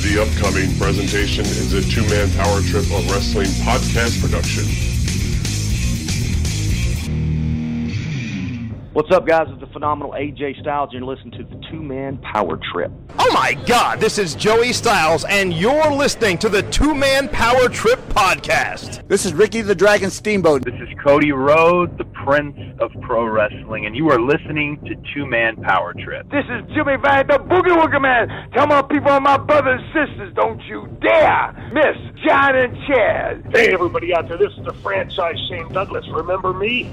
The upcoming presentation is a two-man power trip of wrestling podcast production. What's up, guys? It's the phenomenal AJ Styles. You're listening to the Two Man Power Trip. Oh my God, this is Joey Styles, and you're listening to the Two Man Power Trip podcast. This is Ricky the Dragon Steamboat. This is Cody Rhodes, the Prince of Pro Wrestling, and you are listening to Two Man Power Trip. This is Jimmy Van, the Boogie Woogie Man. Tell my people and my brothers and sisters, don't you dare miss John and Chad. Hey, everybody out there, this is the franchise Shane Douglas. Remember me?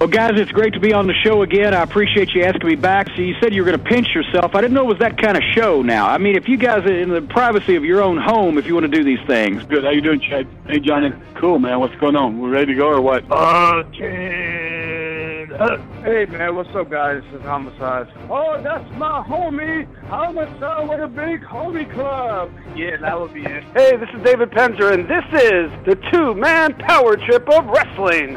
well, guys, it's great to be on the show again. I appreciate you asking me back. So you said you were going to pinch yourself. I didn't know it was that kind of show now. I mean, if you guys are in the privacy of your own home, if you want to do these things. Good. How you doing, Chad? Hey, Johnny. Cool, man. What's going on? We're ready to go or what? Uh, Hey man, what's up guys? This is Homicide. Oh, that's my homie, Homicide with a big homie club. Yeah, that would be it. Hey, this is David Penzer, and this is the two-man power trip of wrestling.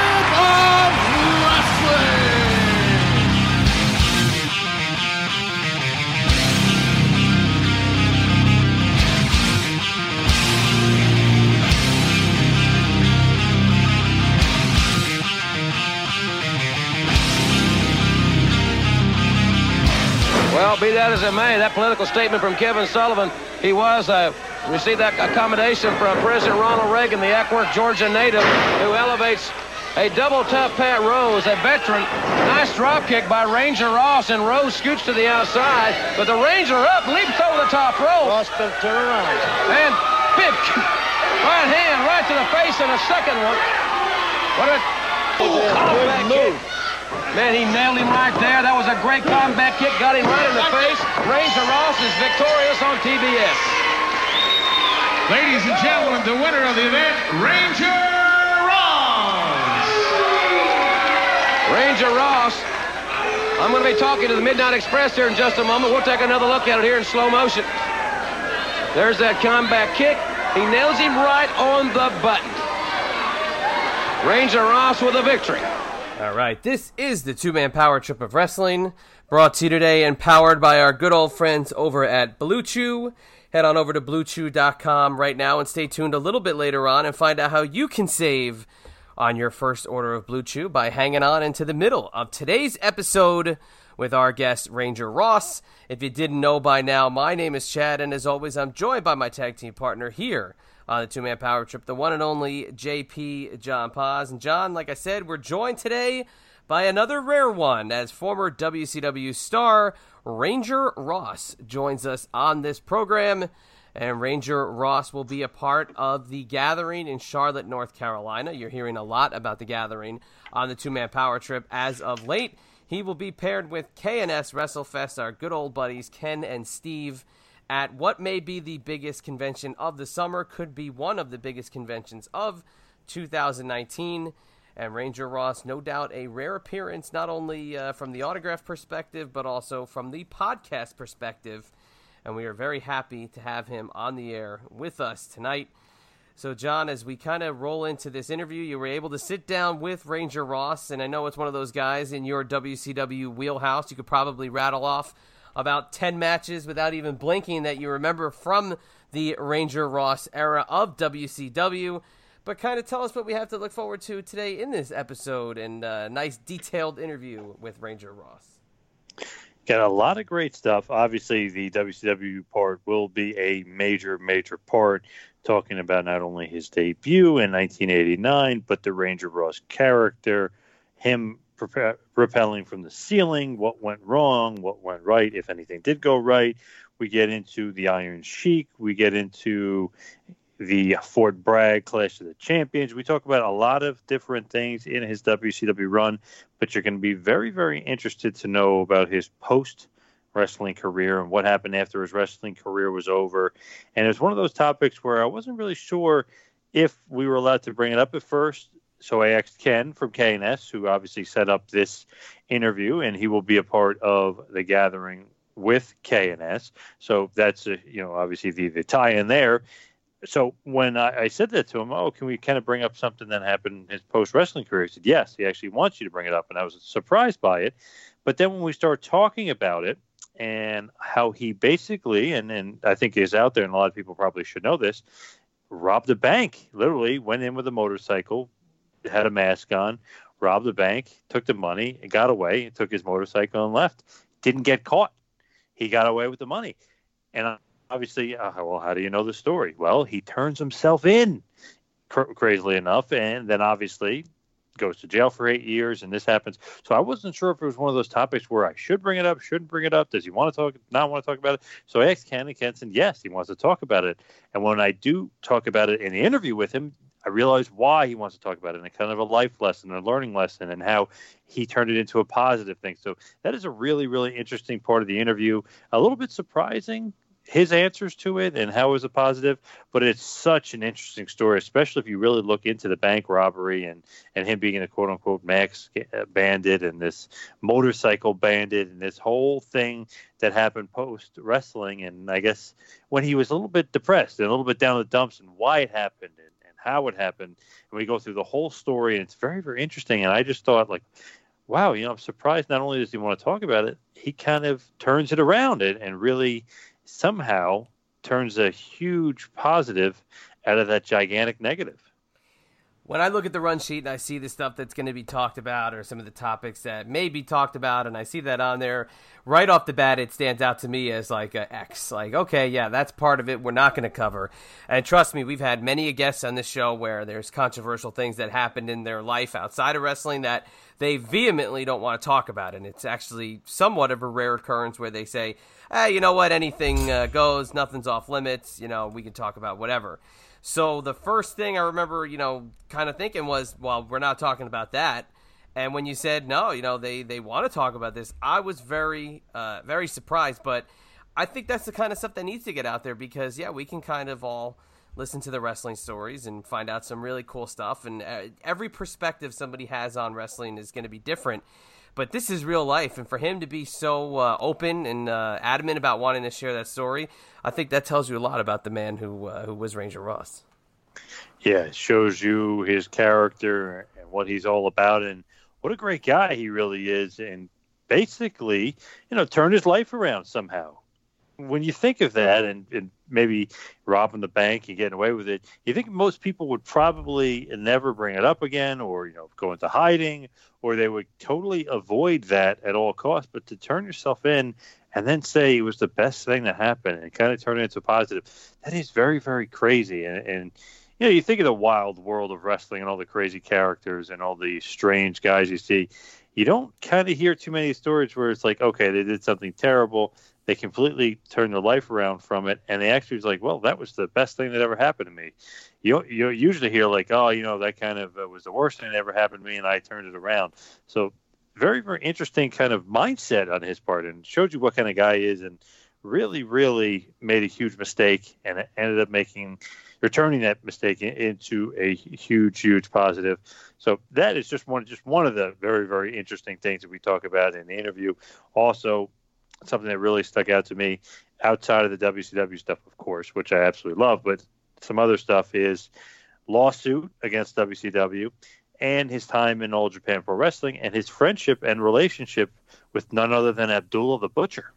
Well, be that as it may, that political statement from Kevin Sullivan, he was uh, received that accommodation from President Ronald Reagan, the Acworth, Georgia native, who elevates a double tough Pat Rose, a veteran. Nice drop kick by Ranger Ross, and Rose scoots to the outside, but the Ranger up, leaps over the top rope. Ross better turn around. And big right hand right to the face and a second one. What a Ooh, combat kick. Man, he nailed him right there. That was a great combat kick. Got him right in the face. Ranger Ross is victorious on TBS. Ladies and gentlemen, the winner of the event, Ranger Ross. Ranger Ross. I'm going to be talking to the Midnight Express here in just a moment. We'll take another look at it here in slow motion. There's that combat kick. He nails him right on the button. Ranger Ross with a victory. All right, this is the two man power trip of wrestling, brought to you today and powered by our good old friends over at Blue Chew. Head on over to bluechew.com right now and stay tuned a little bit later on and find out how you can save on your first order of Blue Chew by hanging on into the middle of today's episode with our guest Ranger Ross. If you didn't know by now, my name is Chad, and as always, I'm joined by my tag team partner here on the two man power trip, the one and only JP John Paz. And John, like I said, we're joined today by another rare one as former WCW star Ranger Ross joins us on this program. And Ranger Ross will be a part of the gathering in Charlotte, North Carolina. You're hearing a lot about the gathering on the two man power trip as of late. He will be paired with K&S WrestleFest, our good old buddies Ken and Steve at what may be the biggest convention of the summer, could be one of the biggest conventions of 2019. And Ranger Ross, no doubt, a rare appearance, not only uh, from the autograph perspective, but also from the podcast perspective. And we are very happy to have him on the air with us tonight. So, John, as we kind of roll into this interview, you were able to sit down with Ranger Ross, and I know it's one of those guys in your WCW wheelhouse. You could probably rattle off about 10 matches without even blinking that you remember from the Ranger Ross era of WCW. But kind of tell us what we have to look forward to today in this episode and a nice detailed interview with Ranger Ross. Got a lot of great stuff. Obviously, the WCW part will be a major, major part, talking about not only his debut in 1989, but the Ranger Ross character, him prepare, rappelling from the ceiling, what went wrong, what went right, if anything did go right. We get into the Iron Sheik. We get into the Fort Bragg Clash of the Champions. We talk about a lot of different things in his WCW run, but you're going to be very, very interested to know about his post wrestling career and what happened after his wrestling career was over. And it was one of those topics where I wasn't really sure if we were allowed to bring it up at first. So I asked Ken from K&S, who obviously set up this interview, and he will be a part of the gathering with K&S. So that's a, you know obviously the the tie in there so when I, I, said that to him, oh, can we kind of bring up something that happened in his post wrestling career? He said, yes, he actually wants you to bring it up. And I was surprised by it. But then when we start talking about it and how he basically, and, and I think is out there, and a lot of people probably should know this, robbed a bank, literally went in with a motorcycle, had a mask on, robbed the bank, took the money, and got away, took his motorcycle and left. Didn't get caught. He got away with the money. And obviously, uh, well, how do you know the story? Well, he turns himself in, cr- crazily enough, and then obviously goes to jail for eight years, and this happens. So I wasn't sure if it was one of those topics where I should bring it up, shouldn't bring it up. Does he want to talk, not want to talk about it? So I asked Ken, and yes, he wants to talk about it. And when I do talk about it in the interview with him, I realized why he wants to talk about it and kind of a life lesson, a learning lesson, and how he turned it into a positive thing. So that is a really, really interesting part of the interview. A little bit surprising his answers to it and how it was a positive, but it's such an interesting story, especially if you really look into the bank robbery and, and him being a quote unquote max bandit and this motorcycle bandit and this whole thing that happened post wrestling. And I guess when he was a little bit depressed and a little bit down the dumps and why it happened and how it happened. And we go through the whole story and it's very, very interesting. And I just thought, like, wow, you know, I'm surprised not only does he want to talk about it, he kind of turns it around and, and really somehow turns a huge positive out of that gigantic negative. When I look at the run sheet and I see the stuff that's going to be talked about or some of the topics that may be talked about and I see that on there, right off the bat it stands out to me as like a X. Like, okay, yeah, that's part of it we're not going to cover. And trust me, we've had many a guests on this show where there's controversial things that happened in their life outside of wrestling that they vehemently don't want to talk about. And it's actually somewhat of a rare occurrence where they say, hey, you know what, anything uh, goes, nothing's off limits, you know, we can talk about whatever. So the first thing I remember, you know, kind of thinking was, well, we're not talking about that. And when you said no, you know, they they want to talk about this, I was very uh, very surprised. But I think that's the kind of stuff that needs to get out there because yeah, we can kind of all listen to the wrestling stories and find out some really cool stuff. And uh, every perspective somebody has on wrestling is going to be different. But this is real life, and for him to be so uh, open and uh, adamant about wanting to share that story, I think that tells you a lot about the man who uh, who was Ranger Ross. Yeah, it shows you his character and what he's all about, and what a great guy he really is, and basically, you know, turned his life around somehow when you think of that and, and, maybe robbing the bank and getting away with it, you think most people would probably never bring it up again or, you know, go into hiding or they would totally avoid that at all costs. But to turn yourself in and then say it was the best thing that happened and kind of turn it into a positive, that is very, very crazy. And, and you know, you think of the wild world of wrestling and all the crazy characters and all the strange guys you see. You don't kind of hear too many stories where it's like, okay, they did something terrible they completely turned their life around from it, and they actually was like, "Well, that was the best thing that ever happened to me." You you usually hear like, "Oh, you know, that kind of uh, was the worst thing that ever happened to me, and I turned it around." So, very very interesting kind of mindset on his part, and showed you what kind of guy he is, and really really made a huge mistake, and ended up making returning that mistake into a huge huge positive. So that is just one just one of the very very interesting things that we talk about in the interview. Also something that really stuck out to me outside of the WCW stuff, of course, which I absolutely love, but some other stuff is lawsuit against WCW and his time in All Japan Pro Wrestling and his friendship and relationship with none other than Abdullah the Butcher.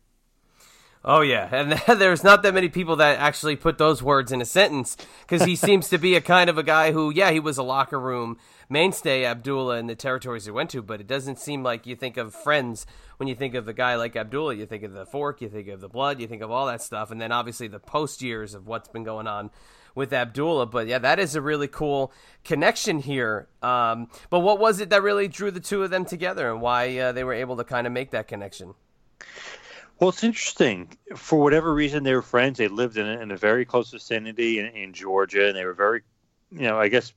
Oh yeah, and there's not that many people that actually put those words in a sentence because he seems to be a kind of a guy who, yeah, he was a locker room mainstay Abdullah in the territories he went to, but it doesn't seem like you think of friends when you think of a guy like Abdullah. You think of the fork, you think of the blood, you think of all that stuff, and then obviously the post years of what's been going on with Abdullah. But yeah, that is a really cool connection here. Um, but what was it that really drew the two of them together, and why uh, they were able to kind of make that connection? Well, it's interesting. For whatever reason, they were friends. They lived in in a very close vicinity in, in Georgia, and they were very, you know, I guess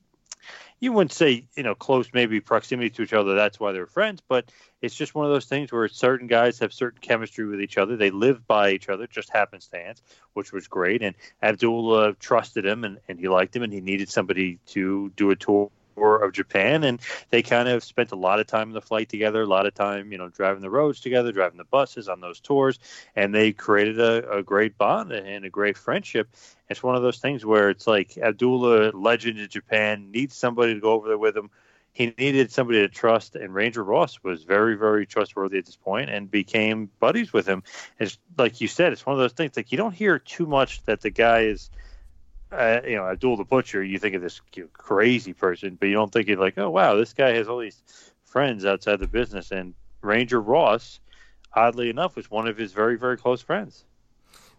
you wouldn't say you know close maybe proximity to each other that's why they're friends but it's just one of those things where certain guys have certain chemistry with each other. They live by each other just happenstance which was great and abdullah trusted him and, and he liked him and he needed somebody to do a tour of Japan, and they kind of spent a lot of time in the flight together, a lot of time, you know, driving the roads together, driving the buses on those tours, and they created a, a great bond and a great friendship. It's one of those things where it's like Abdullah, legend in Japan, needs somebody to go over there with him. He needed somebody to trust, and Ranger Ross was very, very trustworthy at this point and became buddies with him. It's like you said, it's one of those things like you don't hear too much that the guy is uh, you know, Abdul the Butcher, you think of this crazy person, but you don't think of like, oh wow, this guy has all these friends outside the business. And Ranger Ross, oddly enough, was one of his very very close friends.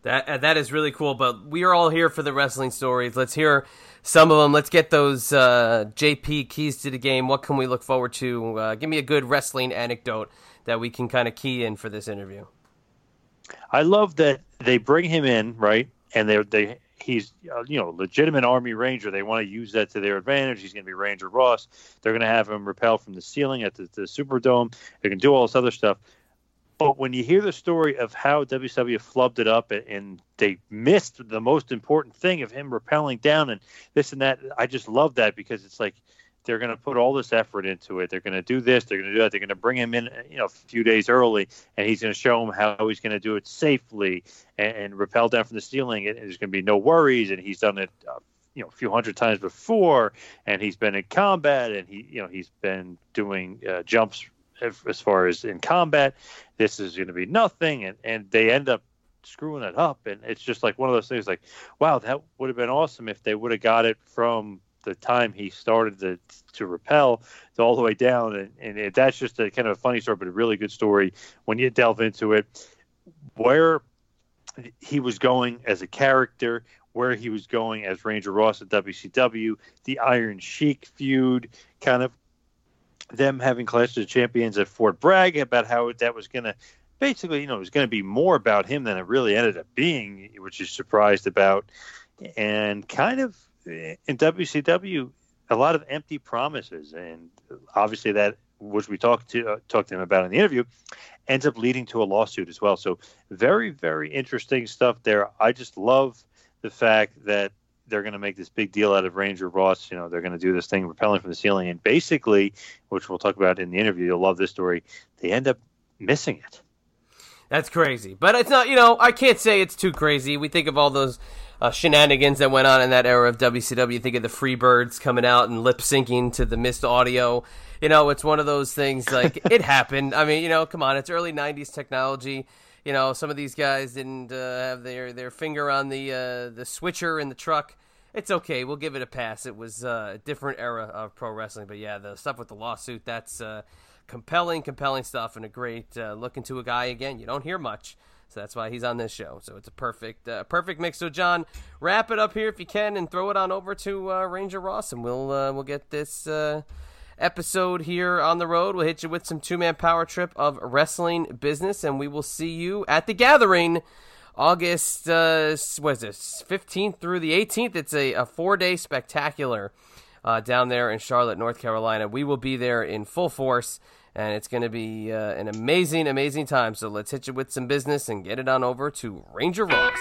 That uh, that is really cool. But we are all here for the wrestling stories. Let's hear some of them. Let's get those uh, JP keys to the game. What can we look forward to? Uh, give me a good wrestling anecdote that we can kind of key in for this interview. I love that they bring him in right, and they they he's uh, you know legitimate Army Ranger. They want to use that to their advantage. He's going to be Ranger Ross. They're going to have him repel from the ceiling at the, the Superdome. They can do all this other stuff. But when you hear the story of how WCW flubbed it up and, they missed the most important thing of him rappelling down and this and that, I just love that because it's like they're going to put all this effort into it. They're going to do this. They're going to do that. They're going to bring him in, you know, a few days early, and he's going to show him how he's going to do it safely and, and rappel down from the ceiling. And there's going to be no worries. And he's done it, uh, you know, a few hundred times before, and he's been in combat, and he, you know, he's been doing uh, jumps as far as in combat. This is going to be nothing, and and they end up screwing it up and it's just like one of those things like wow that would have been awesome if they would have got it from the time he started to to rappel to all the way down, and, and it, that's just a kind of a funny story, but a really good story when you delve into it. Where he was going as a character, where he was going as Ranger Ross at WCW, the Iron Sheik feud, kind of them having Clash of Champions at Fort Bragg, about how that was going to basically, you know, it was going to be more about him than it really ended up being, which is surprised about, and kind of in WCW, a lot of empty promises, and obviously that, which we talked to uh, talked to him about in the interview, ends up leading to a lawsuit as well. So very, very interesting stuff there. I just love the fact that they're going to make this big deal out of Ranger Ross. You know, they're going to do this thing repelling from the ceiling, and basically, which we'll talk about in the interview, you'll love this story. They end up missing it. That's crazy, but it's not. You know, I can't say it's too crazy. We think of all those uh, shenanigans that went on in that era of WCW. Think of the Freebirds coming out and lip syncing to the missed audio. You know, it's one of those things like it happened. I mean, you know, come on, it's early '90s technology. You know, some of these guys didn't uh, have their their finger on the uh, the switcher in the truck. It's okay. We'll give it a pass. It was uh, a different era of pro wrestling, but yeah, the stuff with the lawsuit that's uh, compelling, compelling stuff, and a great uh, look into a guy again. You don't hear much so that's why he's on this show. So it's a perfect, uh, perfect mix. So John, wrap it up here if you can, and throw it on over to uh, Ranger Ross, and we'll uh, we'll get this uh, episode here on the road. We'll hit you with some two man power trip of wrestling business, and we will see you at the gathering. August, uh, what is this, 15th through the 18th? It's a, a four day spectacular uh, down there in Charlotte, North Carolina. We will be there in full force and it's going to be uh, an amazing, amazing time. So let's hit you with some business and get it on over to Ranger Ross.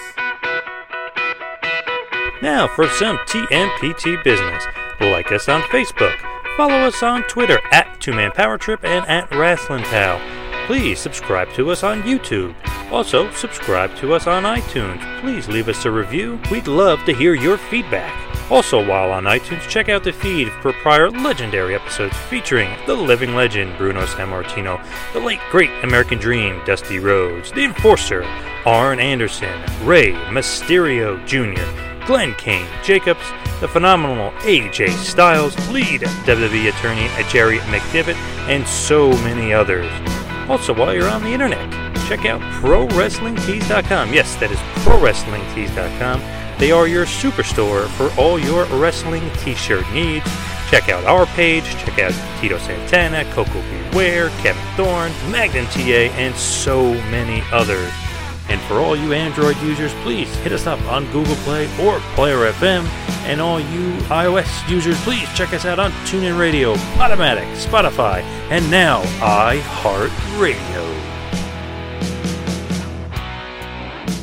Now for some TMPT business. Like us on Facebook. Follow us on Twitter at Two Man Power Trip and at Wrestling Pal. Please subscribe to us on YouTube. Also, subscribe to us on iTunes. Please leave us a review. We'd love to hear your feedback. Also, while on iTunes, check out the feed for prior legendary episodes featuring the living legend Bruno Sammartino, the late great American Dream Dusty Rhodes, the Enforcer Arn Anderson, Rey Mysterio Jr., Glenn Kane Jacobs, the phenomenal AJ Styles, lead WWE attorney Jerry McDevitt, and so many others. Also, while you're on the internet, check out ProWrestlingTees.com. Yes, that is ProWrestlingTees.com. They are your superstore for all your wrestling t-shirt needs. Check out our page, check out Tito Santana, Coco Beware, Kevin Thorn, Magnum TA, and so many others. And for all you Android users, please hit us up on Google Play or Player FM. And all you iOS users, please check us out on TuneIn Radio, Automatic, Spotify, and now iHeartRadio.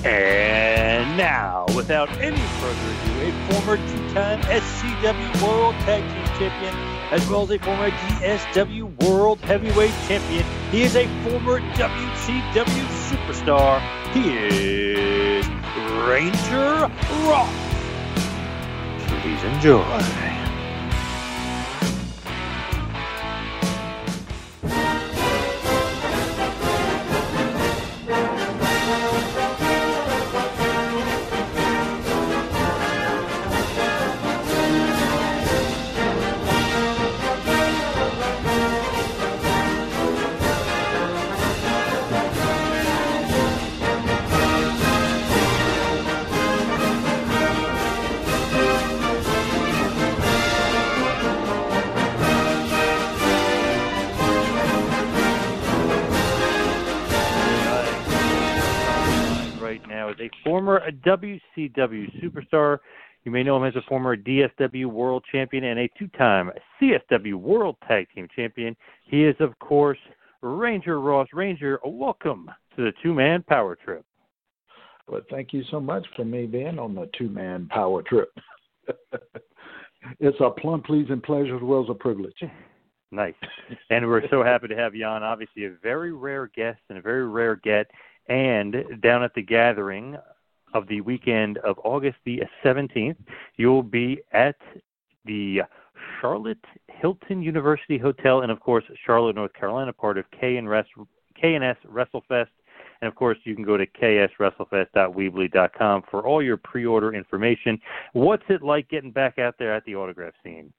And now, without any further ado, a former two-time SCW World Tag Team Champion, as well as a former DSW World Heavyweight Champion. He is a former WCW superstar. Is Ranger Rock. Please enjoy. Right now is a former WCW superstar. You may know him as a former DSW World Champion and a two-time CSW World Tag Team Champion. He is, of course, Ranger Ross. Ranger, welcome to the two-man power trip. Well, thank you so much for me being on the two-man power trip. it's a plum pleasing pleasure as well as a privilege. Nice. And we're so happy to have you on. Obviously, a very rare guest and a very rare get. And down at the gathering of the weekend of August the 17th, you'll be at the Charlotte Hilton University Hotel, and of course, Charlotte, North Carolina, part of K&S, K&S WrestleFest. And of course, you can go to kswrestlefest.weebly.com for all your pre-order information. What's it like getting back out there at the autograph scene?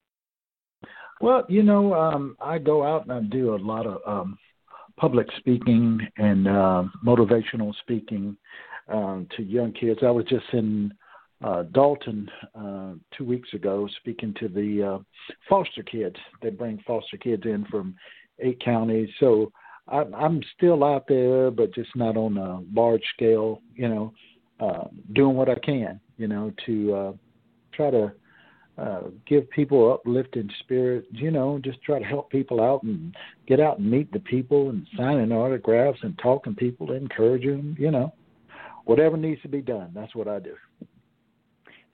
Well, you know, um, I go out and I do a lot of um, public speaking and uh, motivational speaking um, to young kids. I was just in uh, Dalton uh, two weeks ago speaking to the uh, foster kids. They bring foster kids in from eight counties. So I, I'm still out there, but just not on a large scale, you know, uh, doing what I can, you know, to uh, try to uh, give people uplifting spirit, you know, just try to help people out and get out and meet the people and signing autographs and talking to people, encouraging them, you know, whatever needs to be done. That's what I do.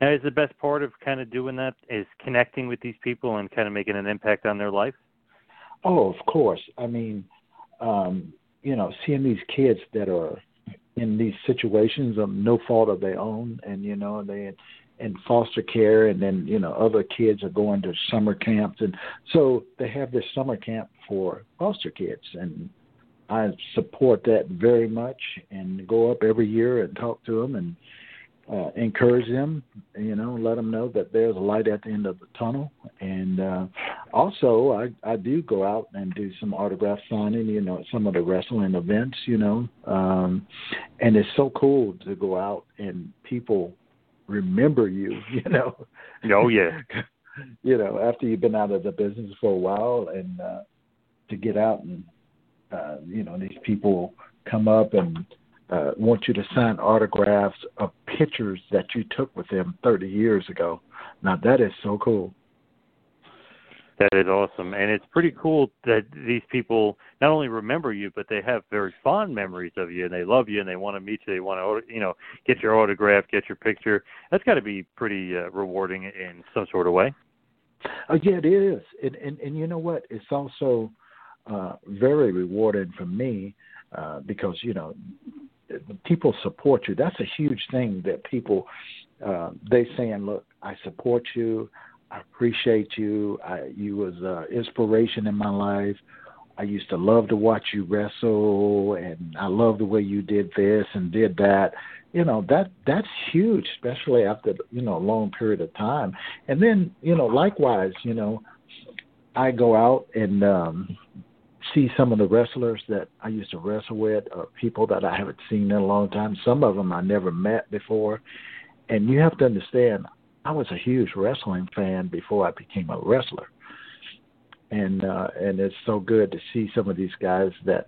Now, is the best part of kind of doing that is connecting with these people and kind of making an impact on their life? Oh, of course. I mean, um, you know, seeing these kids that are in these situations of no fault of their own, and you know, they in foster care, and then you know, other kids are going to summer camps, and so they have this summer camp for foster kids, and I support that very much, and go up every year and talk to them and uh, encourage them, you know, let them know that there's a light at the end of the tunnel. And uh, also, I, I do go out and do some autograph signing, you know, at some of the wrestling events, you know. Um, and it's so cool to go out and people remember you, you know. Oh, yeah. you know, after you've been out of the business for a while and uh, to get out and, uh, you know, these people come up and uh, want you to sign autographs of pictures that you took with them 30 years ago. Now that is so cool. That is awesome, and it's pretty cool that these people not only remember you, but they have very fond memories of you, and they love you, and they want to meet you. They want to, you know, get your autograph, get your picture. That's got to be pretty uh, rewarding in some sort of way. Oh yeah, it is, and and, and you know what? It's also uh, very rewarding for me uh, because you know people support you. That's a huge thing that people uh, they saying, look, I support you. I appreciate you. I, you was uh, inspiration in my life. I used to love to watch you wrestle, and I love the way you did this and did that. you know that that's huge, especially after you know a long period of time. And then you know, likewise, you know, I go out and um, see some of the wrestlers that I used to wrestle with, or people that I haven't seen in a long time. Some of them I never met before, and you have to understand, I was a huge wrestling fan before I became a wrestler, and uh, and it's so good to see some of these guys that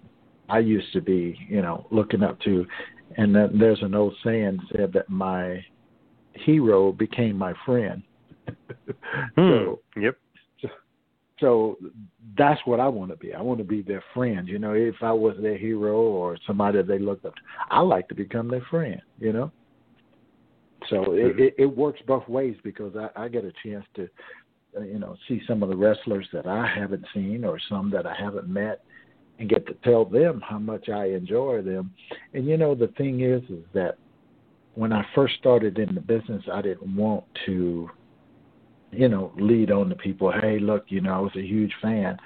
I used to be, you know, looking up to. And then there's an old saying said that my hero became my friend. so, hmm. yep. So that's what I want to be. I want to be their friend. You know, if I was their hero or somebody they looked up to, I like to become their friend. You know. So mm-hmm. it, it, works both ways because I, I get a chance to, uh, you know, see some of the wrestlers that I haven't seen or some that I haven't met, and get to tell them how much I enjoy them. And you know, the thing is, is that when I first started in the business, I didn't want to, you know, lead on to people. Hey, look, you know, I was a huge fan,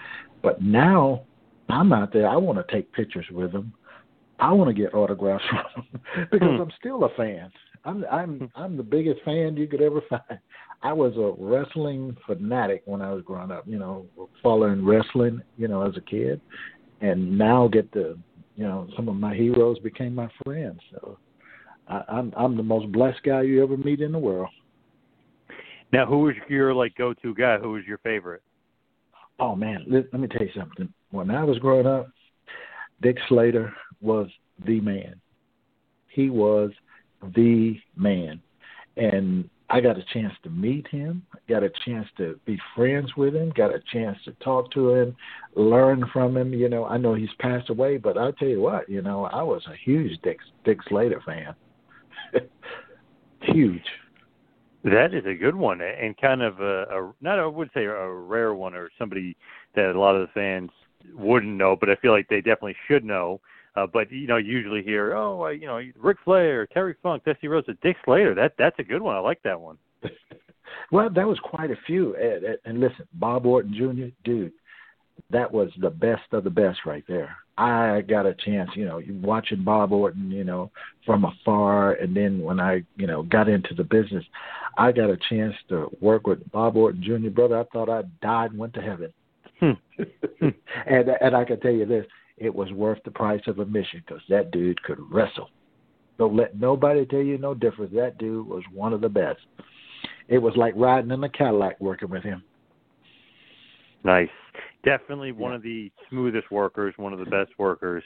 but now I'm out there. I want to take pictures with them. I want to get autographs from them because hmm. I'm still a fan. I'm I'm hmm. I'm the biggest fan you could ever find. I was a wrestling fanatic when I was growing up. You know, following wrestling. You know, as a kid, and now get the you know some of my heroes became my friends. So I, I'm I'm the most blessed guy you ever meet in the world. Now, who was your like go-to guy? Who was your favorite? Oh man, let, let me tell you something. When I was growing up, Dick Slater was the man. He was the man, and I got a chance to meet him, got a chance to be friends with him, got a chance to talk to him, learn from him. You know, I know he's passed away, but I'll tell you what, you know, I was a huge Dick, Dick Slater fan. huge. That is a good one, and kind of a, a not I would say a rare one, or somebody that a lot of the fans wouldn't know, but I feel like they definitely should know. Uh, but you know, usually hear, oh, uh, you know, Ric Flair, Terry Funk, Dusty Rhodes, Dick Slater. That that's a good one. I like that one. well, that was quite a few. And, and listen, Bob Orton Jr., dude, that was the best of the best right there. I got a chance, you know, watching Bob Orton, you know, from afar, and then when I, you know, got into the business, I got a chance to work with Bob Orton Jr. Brother, I thought I died and went to heaven. Hmm. and and I can tell you this, it was worth the price of admission because that dude could wrestle. Don't let nobody tell you no difference. That dude was one of the best. It was like riding in a Cadillac working with him. Nice. Definitely one yeah. of the smoothest workers, one of the best workers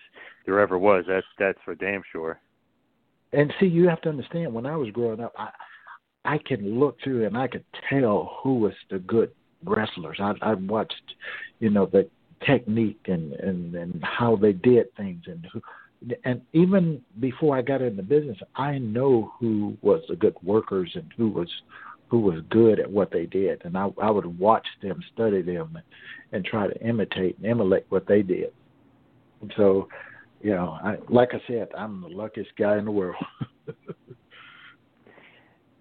there ever was. That's that's for damn sure. And see, you have to understand. When I was growing up, I I can look through and I could tell who was the good wrestlers. I I watched, you know, the technique and and and how they did things and who and even before I got in the business, I know who was the good workers and who was who was good at what they did, and I I would watch them, study them, and, and try to imitate and emulate what they did. And so, you know, I like I said, I'm the luckiest guy in the world.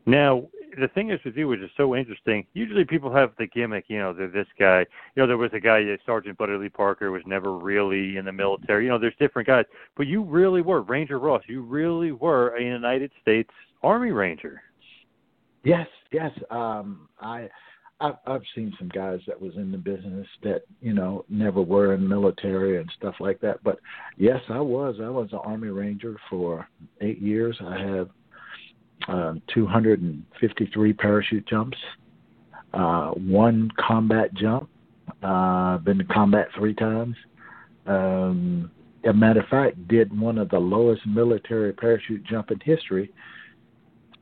now, the thing is with you, which is so interesting. Usually, people have the gimmick. You know, they're this guy. You know, there was a guy, uh, Sergeant Buddy Lee Parker, was never really in the military. You know, there's different guys, but you really were Ranger Ross. You really were a United States Army Ranger. Yes, yes. Um, I. I've, I've seen some guys that was in the business that you know never were in the military and stuff like that. But yes, I was. I was an Army Ranger for eight years. I have um, 253 parachute jumps, uh, one combat jump. Uh, been to combat three times. Um, as a matter of fact, did one of the lowest military parachute jump in history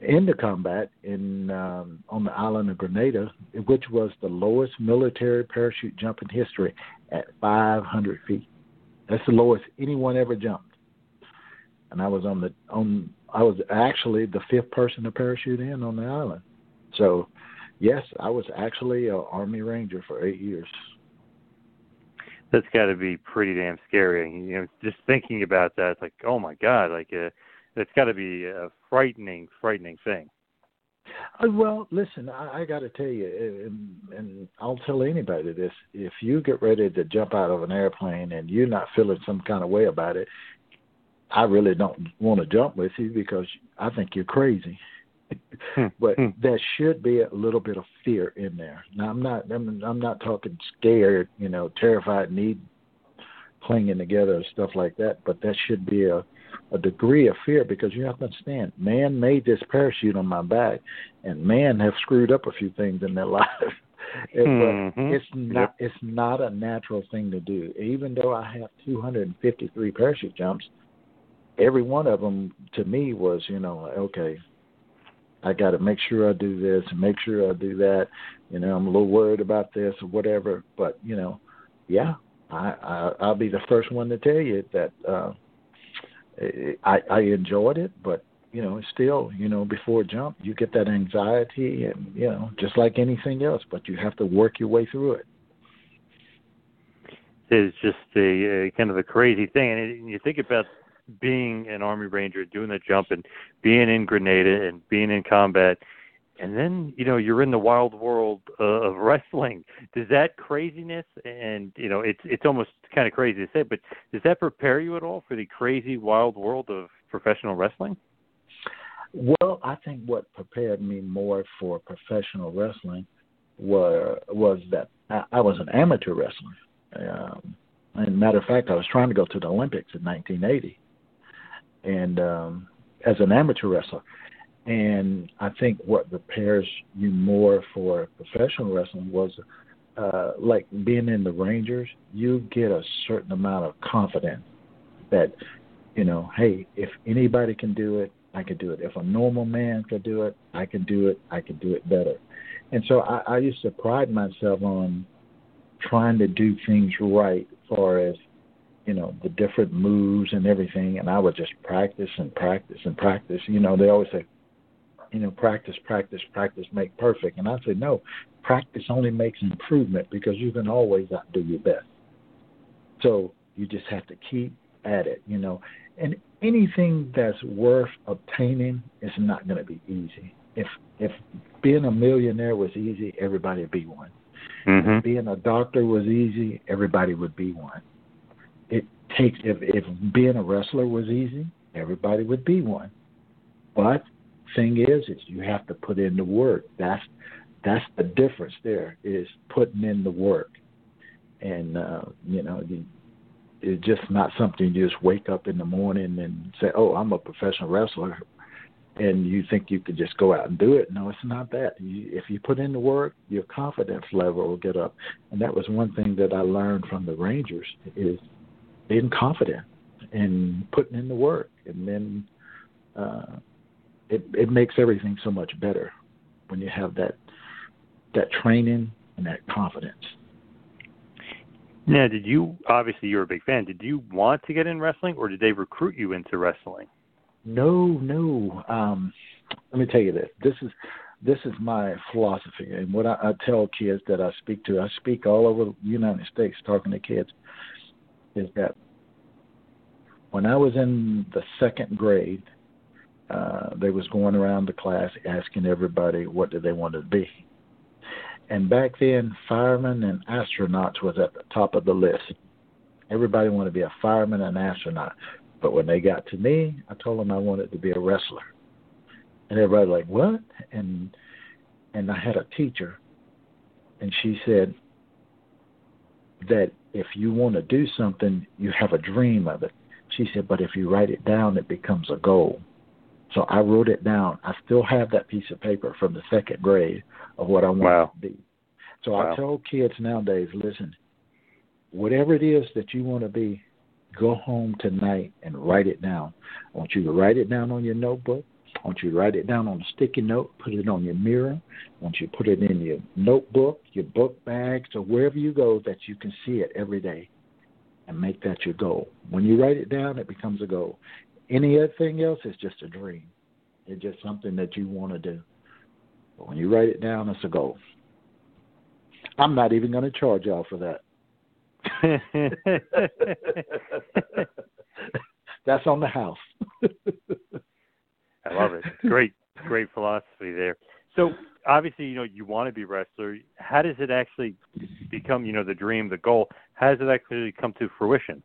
in the combat in um, on the island of Grenada, which was the lowest military parachute jump in history at 500 feet. That's the lowest anyone ever jumped. And I was on the on I was actually the fifth person to parachute in on the island. So, yes, I was actually an Army Ranger for eight years. That's got to be pretty damn scary. You know, just thinking about that, it's like, oh my god, like uh, it's got to be a frightening, frightening thing. Uh, well, listen, I, I got to tell you, and, and I'll tell anybody this: if you get ready to jump out of an airplane and you're not feeling some kind of way about it, I really don't want to jump with you because I think you're crazy. but there should be a little bit of fear in there. Now I'm not I'm, I'm not talking scared, you know, terrified, need clinging together and stuff like that. But there should be a a degree of fear because you have to understand, man made this parachute on my back, and man have screwed up a few things in their life. it, Mm-hmm. It's not it's not a natural thing to do. Even though I have 253 parachute jumps, every one of them to me was, you know, okay, I got to make sure I do this and make sure I do that. You know, I'm a little worried about this or whatever. But you know, yeah, I, I I'll be the first one to tell you that uh, I I enjoyed it, but you know, still, you know, before jump, you get that anxiety, and you know, just like anything else, but you have to work your way through it. It's just a, a kind of a crazy thing, and you think about being an Army Ranger, doing the jump, and being in Grenada and being in combat, and then you know you're in the wild world uh, of wrestling. Does that craziness and you know it's it's almost kind of crazy to say, but does that prepare you at all for the crazy wild world of professional wrestling? Well, I think what prepared me more for professional wrestling were was that I, I was an amateur wrestler. Um, and matter of fact, I was trying to go to the Olympics in 1980, and um, as an amateur wrestler. And I think what prepares you more for professional wrestling was uh, like being in the Rangers. You get a certain amount of confidence that you know, hey, if anybody can do it, I can do it. If a normal man can do it, I can do it. I can do it better. And so I, I used to pride myself on trying to do things right as far as, you know, the different moves and everything. And I would just practice and practice and practice. You know, they always say, you know, practice, practice, practice, make perfect. And I say, no, practice only makes improvement because you can always outdo your best. So you just have to keep at it, you know. And anything that's worth obtaining is not going to be easy. If if being a millionaire was easy, everybody would be one. Mm-hmm. If being a doctor was easy, everybody would be one. Takes if if being a wrestler was easy, everybody would be one. But thing is, is you have to put in the work. That's that's the difference. There is putting in the work, and uh, you know the it's just not something you just wake up in the morning and say, "Oh, I'm a professional wrestler," and you think you could just go out and do it. No, it's not that. You, if you put in the work, your confidence level will get up, and that was one thing that I learned from the Rangers is being confident and putting in the work, and then uh, it it makes everything so much better when you have that that training and that confidence. Now, did you obviously you're a big fan? Did you want to get in wrestling, or did they recruit you into wrestling? No, no. Um, let me tell you this. This is this is my philosophy, and what I, I tell kids that I speak to. I speak all over the United States talking to kids. Is that when I was in the second grade, uh, they was going around the class asking everybody what did they want to be. And back then, firemen and astronauts was at the top of the list. Everybody wanted to be a fireman and astronaut. But when they got to me, I told them I wanted to be a wrestler. And everybody like, what? And and I had a teacher, and she said that if you want to do something, you have a dream of it. She said, but if you write it down, it becomes a goal. So I wrote it down. I still have that piece of paper from the second grade of what I want wow. to be. So wow. I tell kids nowadays, listen, whatever it is that you want to be, go home tonight and write it down. I want you to write it down on your notebook. I want you to write it down on a sticky note, put it on your mirror. I want you to put it in your notebook, your book bags, or wherever you go that you can see it every day and make that your goal. When you write it down, it becomes a goal. Anything else is just a dream. It's just something that you want to do. But when you write it down, it's a goal. I'm not even going to charge y'all for that. That's on the house. I love it. Great, great philosophy there. So obviously, you know, you want to be a wrestler. How does it actually become, you know, the dream, the goal? How does it actually come to fruition?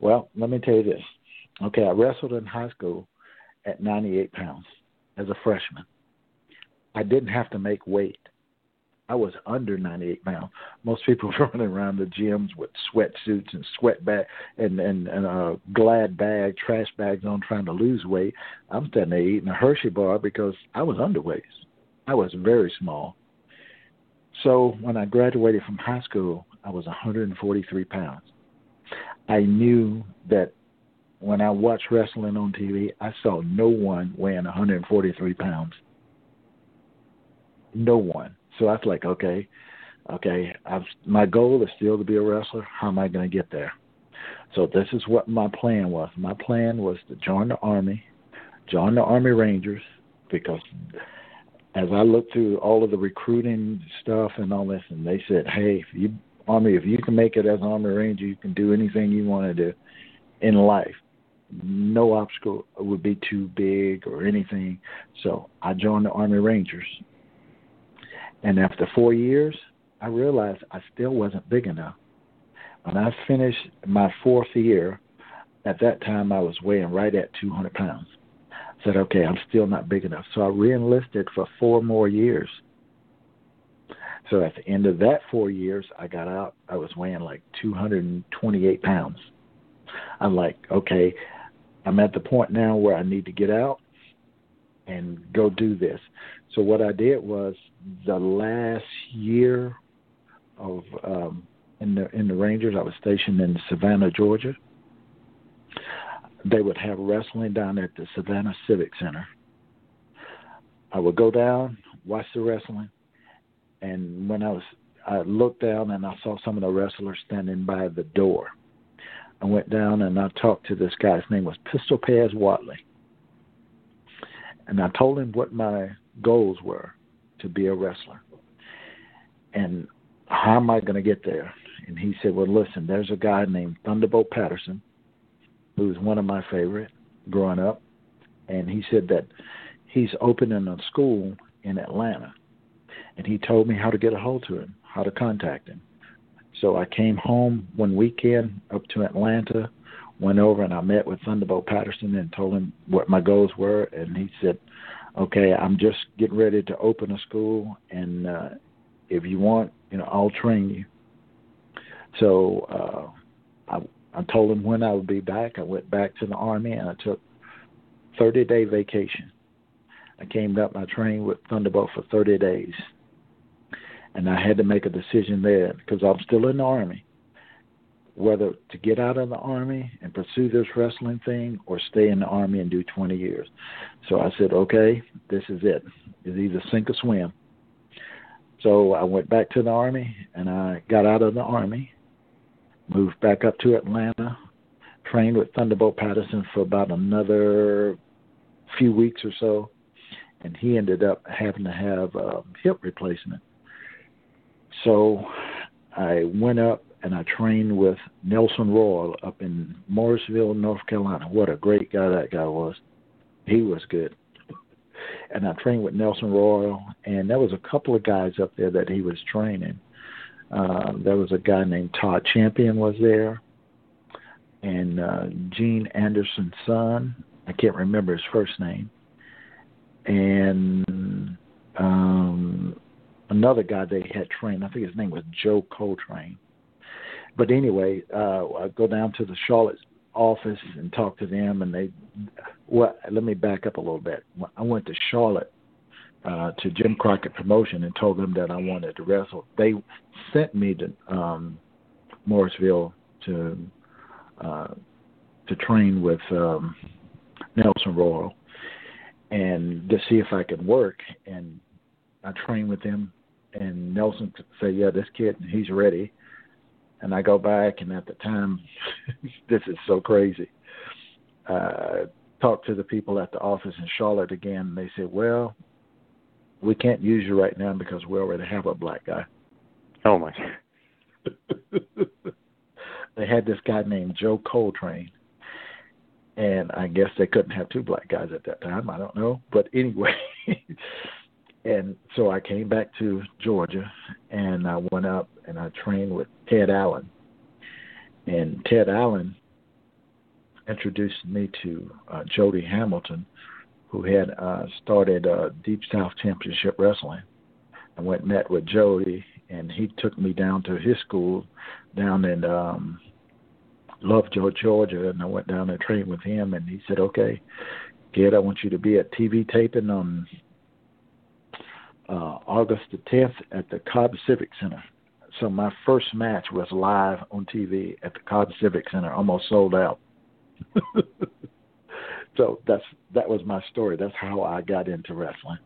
Well, let me tell you this. Okay, I wrestled in high school at 98 pounds as a freshman. I didn't have to make weight. I was under 98 pounds. Most people running around the gyms with sweatsuits and sweat bag and and, and a glad bag, trash bags on, trying to lose weight. I'm standing there eating a Hershey bar because I was underweight. I was very small. So when I graduated from high school, I was 143 pounds. I knew that when I watched wrestling on TV, I saw no one weighing 143 pounds. No one. So I was like, okay, okay, I've, my goal is still to be a wrestler. How am I going to get there? So this is what my plan was. My plan was to join the army, join the Army Rangers, because as I looked through all of the recruiting stuff and all this, and they said, hey, if you Army, if you can make it as an Army Ranger, you can do anything you want to do in life. No obstacle would be too big or anything. So I joined the Army Rangers. And after four years, I realized I still wasn't big enough. When I finished my fourth year, at that time I was weighing right at 200 pounds. I said, okay, I'm still not big enough. So I reenlisted for four more years. So at the end of that four years, I got out. I was weighing like 228 pounds. I'm like, okay, I'm at the point now where I need to get out and go do this. So what I did was the last year of um, in the in the Rangers, I was stationed in Savannah, Georgia. They would have wrestling down at the Savannah Civic Center. I would go down, watch the wrestling, and when I was I looked down and I saw some of the wrestlers standing by the door. I went down and I talked to this guy. His name was Pistol Pez Whatley. And I told him what my goals were to be a wrestler. And how am I going to get there? And he said, Well, listen, there's a guy named Thunderbolt Patterson, who's one of my favorite growing up. And he said that he's opening a school in Atlanta and he told me how to get a hold to him, how to contact him. So I came home one weekend up to Atlanta, went over and I met with Thunderbolt Patterson and told him what my goals were, and he said, "Okay, I'm just getting ready to open a school, and uh, if you want, you know, I'll train you." So uh, I I told him when I would be back. I went back to the army and I took 30 day vacation. I came up, I trained with Thunderbolt for 30 days and I had to make a decision there because I'm still in the army, whether to get out of the army and pursue this wrestling thing or stay in the army and do 20 years. So I said, okay, this is it. It's either sink or swim. So I went back to the army and I got out of the army, moved back up to Atlanta, trained with Thunderbolt Patterson for about another few weeks or so, and he ended up having to have a hip replacement. So I went up and I trained with Nelson Royal up in Morrisville, North Carolina. What a great guy that guy was. He was good. And I trained with Nelson Royal, and there was a couple of guys up there that he was training. Uh, there was a guy named Todd Champion was there, and uh, Gene Anderson's son. I can't remember his first name. And um, another guy they had trained. I think his name was Joe Coltrane. But anyway, uh, I go down to the Charlotte office and talk to them, and they. Well, let me back up a little bit. I went to Charlotte uh, to Jim Crockett Promotion and told them that I wanted to wrestle. They sent me to um, Morrisville to uh, to train with um, Nelson Royal and to see if I could work. And I trained with him, and Nelson said, "Yeah, this kid, he's ready." And I go back, and at the time, this is so crazy. Uh, talk to the people at the office in Charlotte again, and they said, "Well, we can't use you right now because we already have a black guy." Oh my! they had this guy named Joe Coltrane, and I guess they couldn't have two black guys at that time. I don't know, but anyway, and so I came back to Georgia and I went up and I trained with Ted Allen. And Ted Allen introduced me to uh, Jody Hamilton, who had uh, started uh, Deep South Championship Wrestling. I went and met with Jody, and he took me down to his school down in um, Lovejoy, Georgia, and I went down and trained with him. And he said, "Okay, kid, I want you to be at TV taping on uh, August the 10th at the Cobb Civic Center." So my first match was live on TV at the Cobb Civic Center, almost sold out. so that's that was my story. That's how I got into wrestling.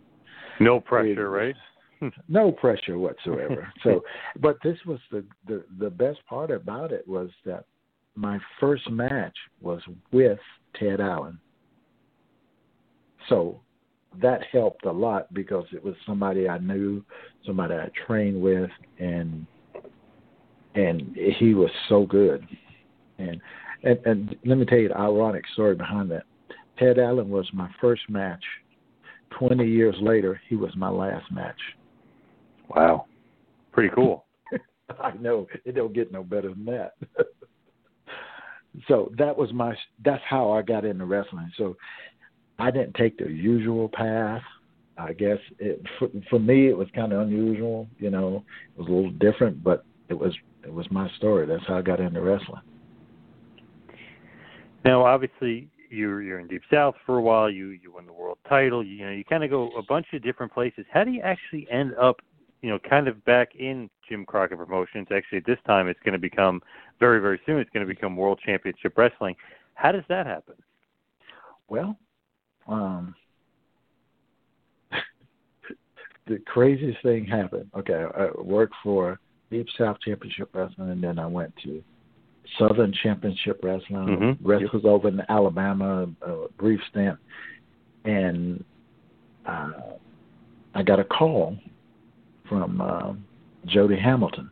No pressure, right? no pressure whatsoever. so, but this was the, the the best part about it was that my first match was with Ted Allen. So that helped a lot because it was somebody I knew, somebody I trained with, and and he was so good. And and, and let me tell you the ironic story behind that. Ted Allen was my first match. Twenty years later, he was my last match. Wow, pretty cool. I know it don't get no better than that. so that was my that's how I got into wrestling. So I didn't take the usual path. I guess it for, for me it was kind of unusual. You know, it was a little different, but it was it was my story. That's how I got into wrestling. Now, obviously, you're you're in Deep South for a while. You you won the world title. You, you know, you kind of go a bunch of different places. How do you actually end up, you know, kind of back in Jim Crockett Promotions? Actually, this time it's going to become very very soon. It's going to become World Championship Wrestling. How does that happen? Well, um, the craziest thing happened. Okay, I worked for Deep South Championship Wrestling, and then I went to Southern Championship Wrestling. Mm-hmm. Wrestled over in Alabama, a brief stint, and uh, I got a call from uh, Jody Hamilton,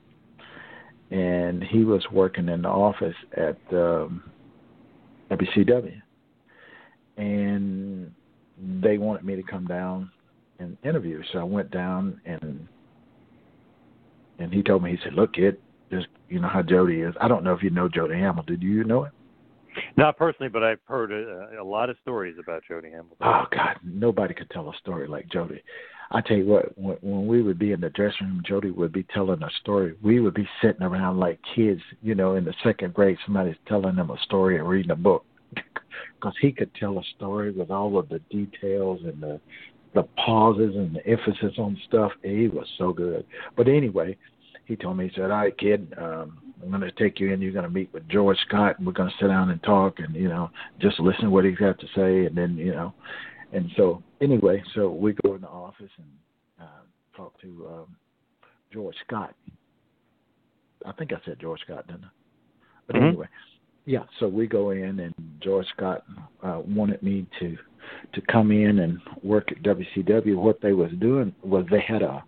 and he was working in the office at um, WCW, and they wanted me to come down and interview. So I went down and and he told me he said, "Look, kid, just you know how Jody is. I don't know if you know Jody Hamilton. Did you know him? Not personally, but I've heard a, a lot of stories about Jody Hamilton. Oh God, nobody could tell a story like Jody. I tell you what, when, when we would be in the dressing room, Jody would be telling a story. We would be sitting around like kids, you know, in the second grade. Somebody's telling them a story and reading a book, because he could tell a story with all of the details and the the pauses and the emphasis on stuff. He was so good. But anyway, he told me, he said, All right, kid, um, I'm going to take you in. You're going to meet with George Scott, and we're going to sit down and talk and, you know, just listen to what he's got to say. And then, you know, and so anyway, so we go in the office and uh, talk to um, George Scott. I think I said George Scott, didn't I? But mm-hmm. anyway, yeah. So we go in, and George Scott uh, wanted me to to come in and work at WCW. What they was doing was they had a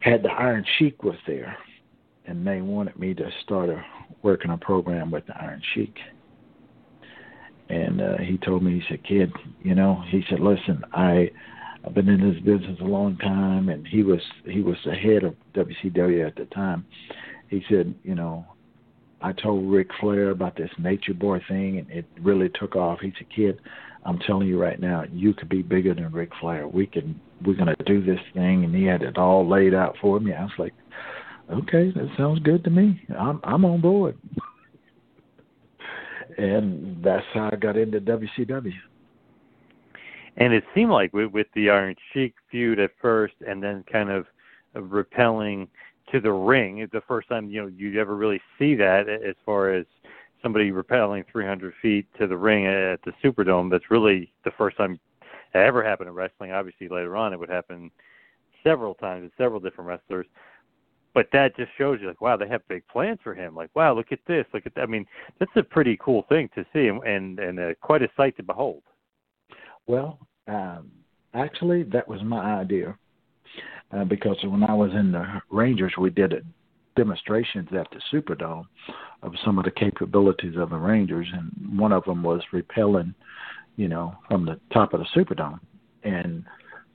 had the Iron Sheik was there, and they wanted me to start a working a program with the Iron Sheik. And uh, he told me, he said, "Kid, you know," he said, "Listen, I." I've been in this business a long time, and he was he was the head of WCW at the time. He said, you know, I told Ric Flair about this Nature Boy thing, and it really took off. He said, "Kid, I'm telling you right now, you could be bigger than Ric Flair. We can, we're to do this thing." And he had it all laid out for me. I was like, "Okay, that sounds good to me. I'm I'm on board." and that's how I got into WCW. And it seemed like with, with the Iron Sheik feud at first, and then kind of repelling to the ring. The first time you know you ever really see that, as far as somebody repelling 300 feet to the ring at the Superdome. That's really the first time it ever happened in wrestling. Obviously, later on it would happen several times with several different wrestlers. But that just shows you, like, wow, they have big plans for him. Like, wow, look at this, look at that. I mean, that's a pretty cool thing to see, and and, and uh, quite a sight to behold. Well, um, actually, that was my idea uh, because when I was in the Rangers, we did a demonstrations at the Superdome of some of the capabilities of the Rangers, and one of them was repelling, you know, from the top of the Superdome. And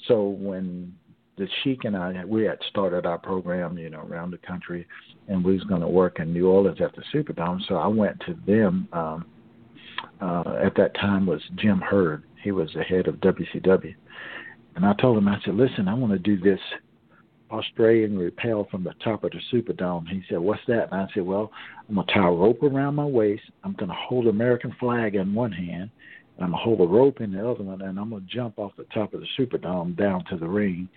so when the Sheik and I, we had started our program, you know, around the country, and we was going to work in New Orleans at the Superdome. So I went to them um, uh, at that time was Jim Herd. He was the head of WCW. And I told him, I said, listen, I want to do this Australian rappel from the top of the Superdome. He said, what's that? And I said, well, I'm going to tie a rope around my waist. I'm going to hold the American flag in one hand. And I'm going to hold a rope in the other one. And I'm going to jump off the top of the Superdome down to the ring,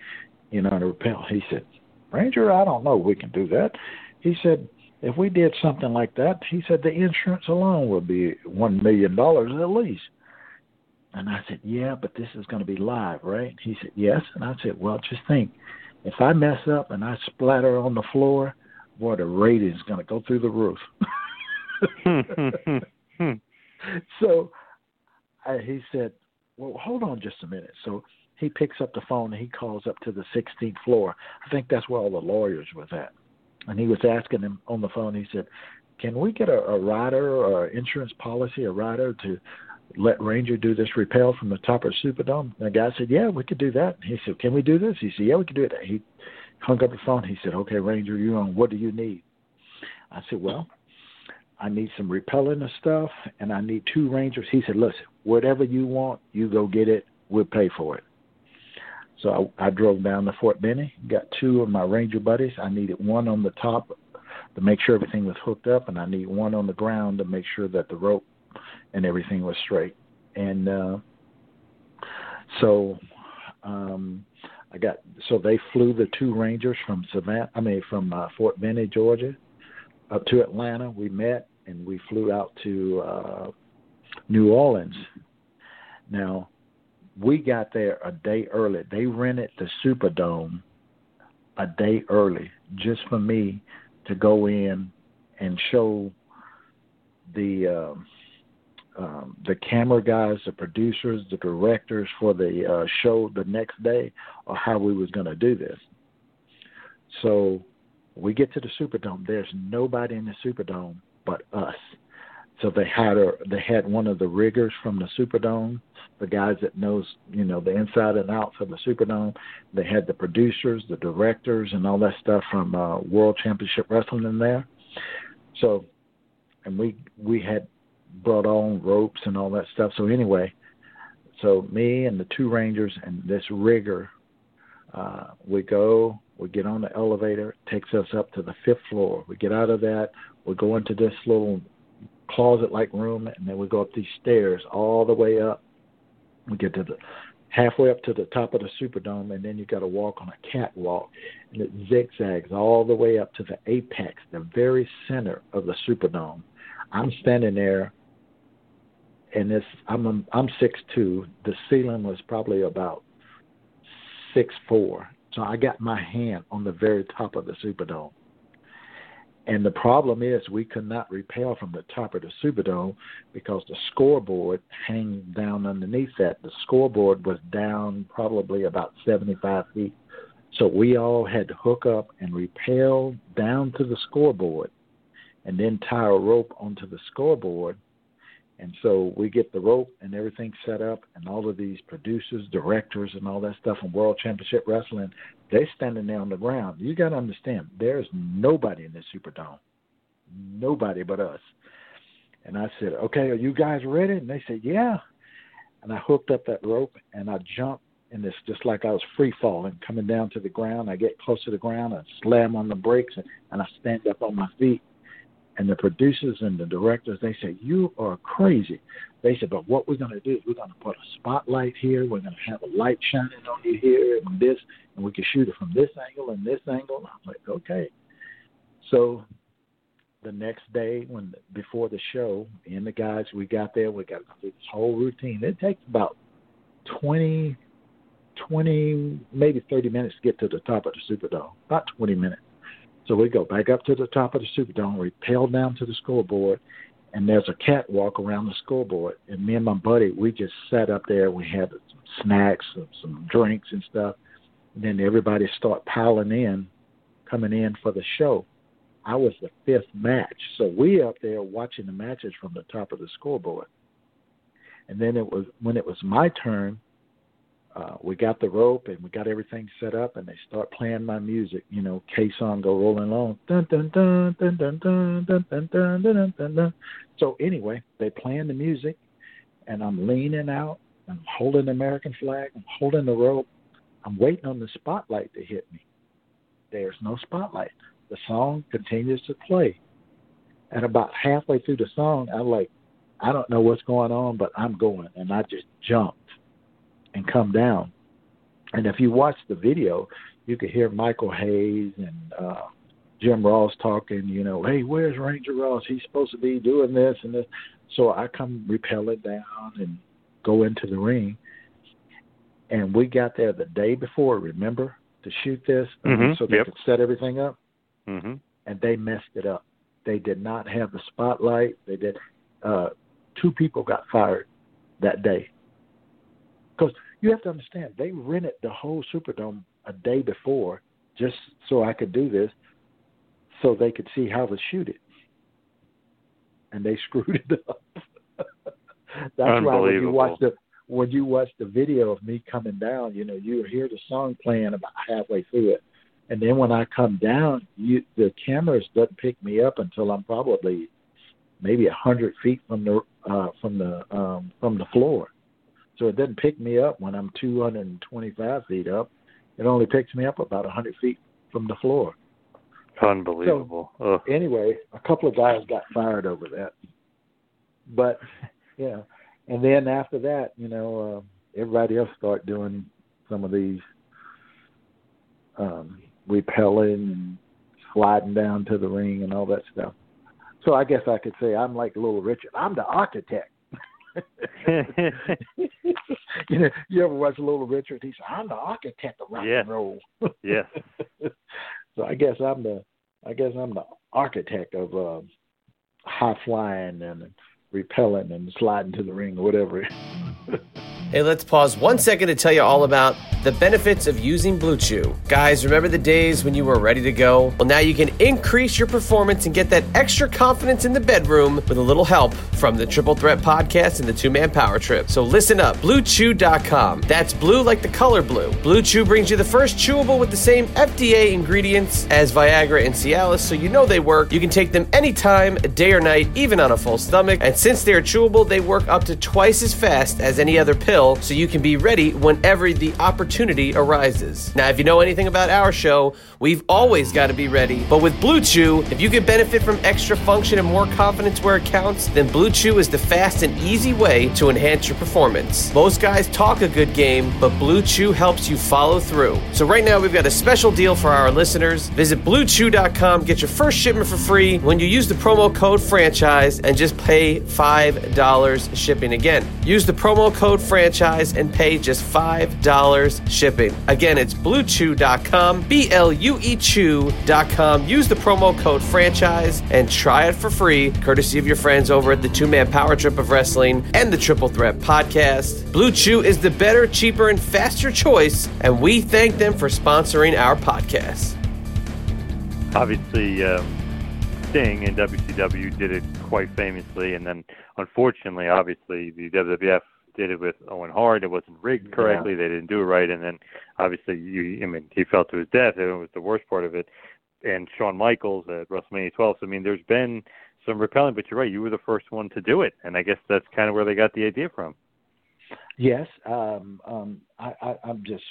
you know, to rappel. He said, Ranger, I don't know we can do that. He said, if we did something like that, he said the insurance alone would be one million dollars at least. And I said, Yeah, but this is going to be live, right? He said, Yes. And I said, Well, just think, if I mess up and I splatter on the floor, boy, the rating's going to go through the roof. so I, he said, Well, hold on just a minute. So he picks up the phone and he calls up to the 16th floor. I think that's where all the lawyers was at. And he was asking him on the phone. He said, "Can we get a, a rider or insurance policy, a rider to let Ranger do this rappel from the top of Superdome?" And the guy said, "Yeah, we could do that." And he said, "Can we do this?" He said, "Yeah, we could do it." He hung up the phone. He said, "Okay, Ranger, you're on. What do you need?" I said, "Well." I need some repelling and stuff, and I need two rangers. He said, "Listen, whatever you want, you go get it. We'll pay for it." So I, I drove down to Fort Benning, got two of my ranger buddies. I needed one on the top to make sure everything was hooked up, and I need one on the ground to make sure that the rope and everything was straight. And uh, so um, I got so they flew the two rangers from Savannah, I mean from uh, Fort Benning, Georgia, up to Atlanta. We met and we flew out to uh, New Orleans. Now we got there a day early. They rented the Superdome a day early just for me to go in and show the um, um, the camera guys, the producers, the directors for the uh, show the next day, or how we was going to do this. So we get to the Superdome. There's nobody in the Superdome but us. So they had a, they had one of the riggers from the Superdome, the guys that knows you know the inside and outs of the Superdome. They had the producers, the directors, and all that stuff from uh, World Championship Wrestling in there. So, and we we had brought on ropes and all that stuff. So anyway, so me and the two rangers and this rigger, uh, we go, we get on the elevator, takes us up to the fifth floor. We get out of that, we go into this little closet like room, and then we go up these stairs all the way up. We get to the halfway up to the top of the Superdome, and then you got to walk on a catwalk, and it zigzags all the way up to the apex, the very center of the Superdome. I'm standing there, and this I'm I'm six two. The ceiling was probably about six four, so I got my hand on the very top of the Superdome. And the problem is we could not rappel from the top of the Superdome because the scoreboard hangs down underneath that. The scoreboard was down probably about 75 feet. So we all had to hook up and rappel down to the scoreboard and then tie a rope onto the scoreboard and so we get the rope and everything set up, and all of these producers, directors, and all that stuff from World Championship Wrestling, they're standing there on the ground. You got to understand, there's nobody in this Superdome, nobody but us. And I said, "Okay, are you guys ready?" And they said, "Yeah." And I hooked up that rope and I jumped, and it's just like I was free falling, coming down to the ground. I get close to the ground, I slam on the brakes, and, and I stand up on my feet and the producers and the directors, they said, You are crazy. They said, But what we're going to do is we're going to put a spotlight here. We're going to have a light shining on you here and this, and we can shoot it from this angle and this angle. I'm like, Okay. So the next day, when before the show, me and the guys, we got there, we got to do this whole routine. It takes about 20, 20, maybe 30 minutes to get to the top of the Superdome. About 20 minutes. So we go back up to the top of the Superdome, we rappel down to the scoreboard, and there's a catwalk around the scoreboard. And me and my buddy, we just sat up there. We had some snacks, some, some drinks and stuff. And then everybody start piling in, coming in for the show. I was the fifth match, so we up there watching the matches from the top of the scoreboard. And then it was when it was my turn. Uh, we got the rope and we got everything set up, and they start playing my music. You know, Caissons go rolling along. Dun dun dun dun dun dun dun dun dun dun dun. So anyway, they playing the music, and I'm leaning out. I'm holding the American flag. I'm holding the rope. I'm waiting on the spotlight to hit me. There's no spotlight. The song continues to play. And about halfway through the song, I'm like, I don't know what's going on, but I'm going. And I just jumped and come down. And if you watch the video, you could hear Michael Hayes and uh, Jim Ross talking, you know, hey, where's Ranger Ross? He's supposed to be doing this and this. So I come rappelling down and go into the ring. And we got there the day before, remember, to shoot this Mhm, so they yep. could set everything up. Mm-hmm. And they messed it up. They did not have the spotlight. They did. Uh, two people got fired that day. Because you have to understand, they rented the whole Superdome a day before just so I could do this, so they could see how to shoot it. And they screwed it up. That's why when you watch the when you watch the video of me coming down, you know, you hear the song playing about halfway through it. And then when I come down, you the cameras doesn't pick me up until I'm probably maybe a hundred feet from the uh, from the um, from the floor. So it doesn't pick me up when I'm 225 feet up. It only picks me up about a 100 feet from the floor. Unbelievable. Ugh. Anyway, a couple of guys got fired over that. But, yeah, and then after that, you know, uh, everybody else start doing some of these um, repelling and sliding down to the ring and all that stuff. So I guess I could say I'm like Little Richard. I'm the architect. you know, you ever watch a Little Richard? He said, "I'm the architect of rock Yes. and roll." yeah. so I guess I'm the, I guess I'm the architect of uh, high flying and repelling and sliding to the ring or whatever. Hey, let's pause one second to tell you all about the benefits of using Blue Chew. Guys, remember the days when you were ready to go? Well, now you can increase your performance and get that extra confidence in the bedroom with a little help from the Triple Threat Podcast and the Two Man Power Trip. So listen up, BlueChew.com. That's blue like the color blue. Blue Chew brings you the first chewable with the same FDA ingredients as Viagra and Cialis, so you know they work. You can take them anytime, day or night, even on a full stomach. And since they're chewable, they work up to twice as fast as any other pill, so you can be ready whenever the opportunity arises. Now, if you know anything about our show, we've always got to be ready. But with Blue Chew, if you can benefit from extra function and more confidence where it counts, then Blue Chew is the fast and easy way to enhance your performance. Most guys talk a good game, but Blue Chew helps you follow through. So right now, we've got a special deal for our listeners. Visit BlueChew.com, get your first shipment for free when you use the promo code franchise and just pay $5 shipping. Again, use the promo code franchise and pay just $5 shipping. Again, it's BlueChew.com, B L U E Chew.com. Use the promo code franchise and try it for free, courtesy of your friends over at the Two Man Power Trip of Wrestling and the Triple Threat Podcast. Blue Chew is the better, cheaper, and faster choice, and we thank them for sponsoring our podcast. Obviously, um, Sting in WCW did it quite famously, and then unfortunately, obviously, the WWF did it with Owen Hart. It wasn't rigged correctly. They didn't do it right, and then obviously, you, I mean, he fell to his death. It was the worst part of it. And Shawn Michaels at WrestleMania 12. So I mean, there's been some repelling, but you're right. You were the first one to do it, and I guess that's kind of where they got the idea from. Yes, um, um, I, I, I'm just,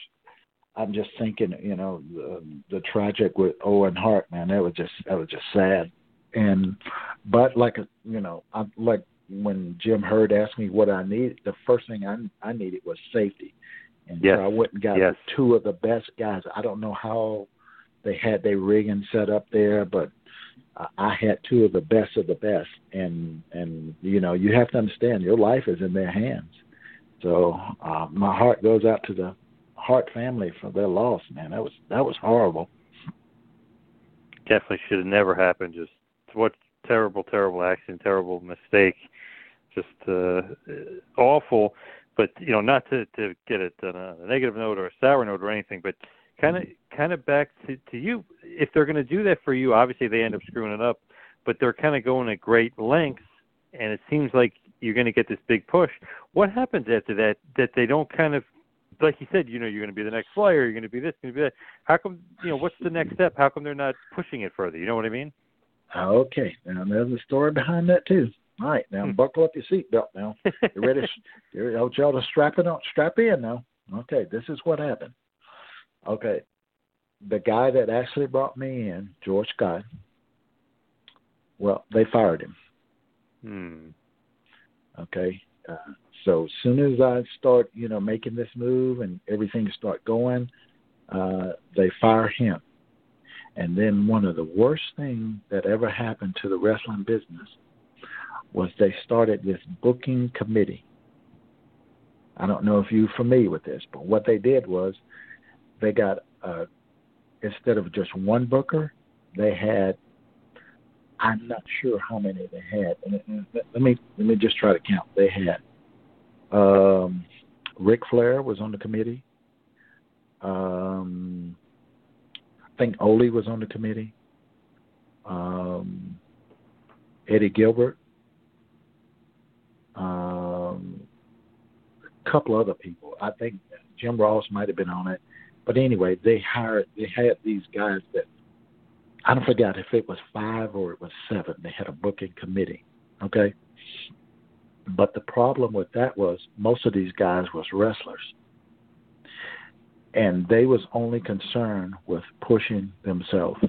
I'm just thinking, you know, the, the tragic with Owen Hart, man, that was just, that was just sad. And, but like, you know, I like when Jim Herd asked me what I needed, the first thing I, I needed was safety, and Yes. so I went and got Yes. two of the best guys. I don't know how they had their rigging set up there, but I- had two of the best of the best, and and you know, you have to understand, your life is in their hands. So uh, my heart goes out to the Hart family for their loss, man. That was that was horrible. Definitely should have never happened. Just what terrible, terrible accident, terrible mistake. Just uh, awful. But you know, not to to get it on a negative note or a sour note or anything, but kind of kind of back to to you. If they're going to do that for you, obviously they end up screwing it up. But they're kind of going at great lengths, and it seems like you're going to get this big push. What happens after that? That they don't kind of like you said, you know, you're going to be the next Flair. You're going to be this. You're going to be that. How come? You know, what's the next step? How come they're not pushing it further? You know what I mean? Okay, now there's a story behind that too. All right, now buckle up your seatbelt. Now you ready? You want y'all to strap it on, strap in now. Okay, this is what happened. Okay, the guy that actually brought me in, George Scott. Well, they fired him. Hmm. Okay, uh, so as soon as I start, you know, making this move and everything start going, uh, they fire him. And then one of the worst things that ever happened to the wrestling business was they started this booking committee. I don't know if you're familiar with this, but what they did was they got uh, instead of just one booker, they had I'm not sure how many they had. And let me let me just try to count. They had um, Ric Flair was on the committee. Um, I think Ole was on the committee. Um, Eddie Gilbert. Um, a couple other people. I think Jim Ross might have been on it. But anyway, they hired they had these guys that I don't forget if it was five or it was seven. They had a booking committee. Okay. But the problem with that was most of these guys was wrestlers. And they was only concerned with pushing themselves.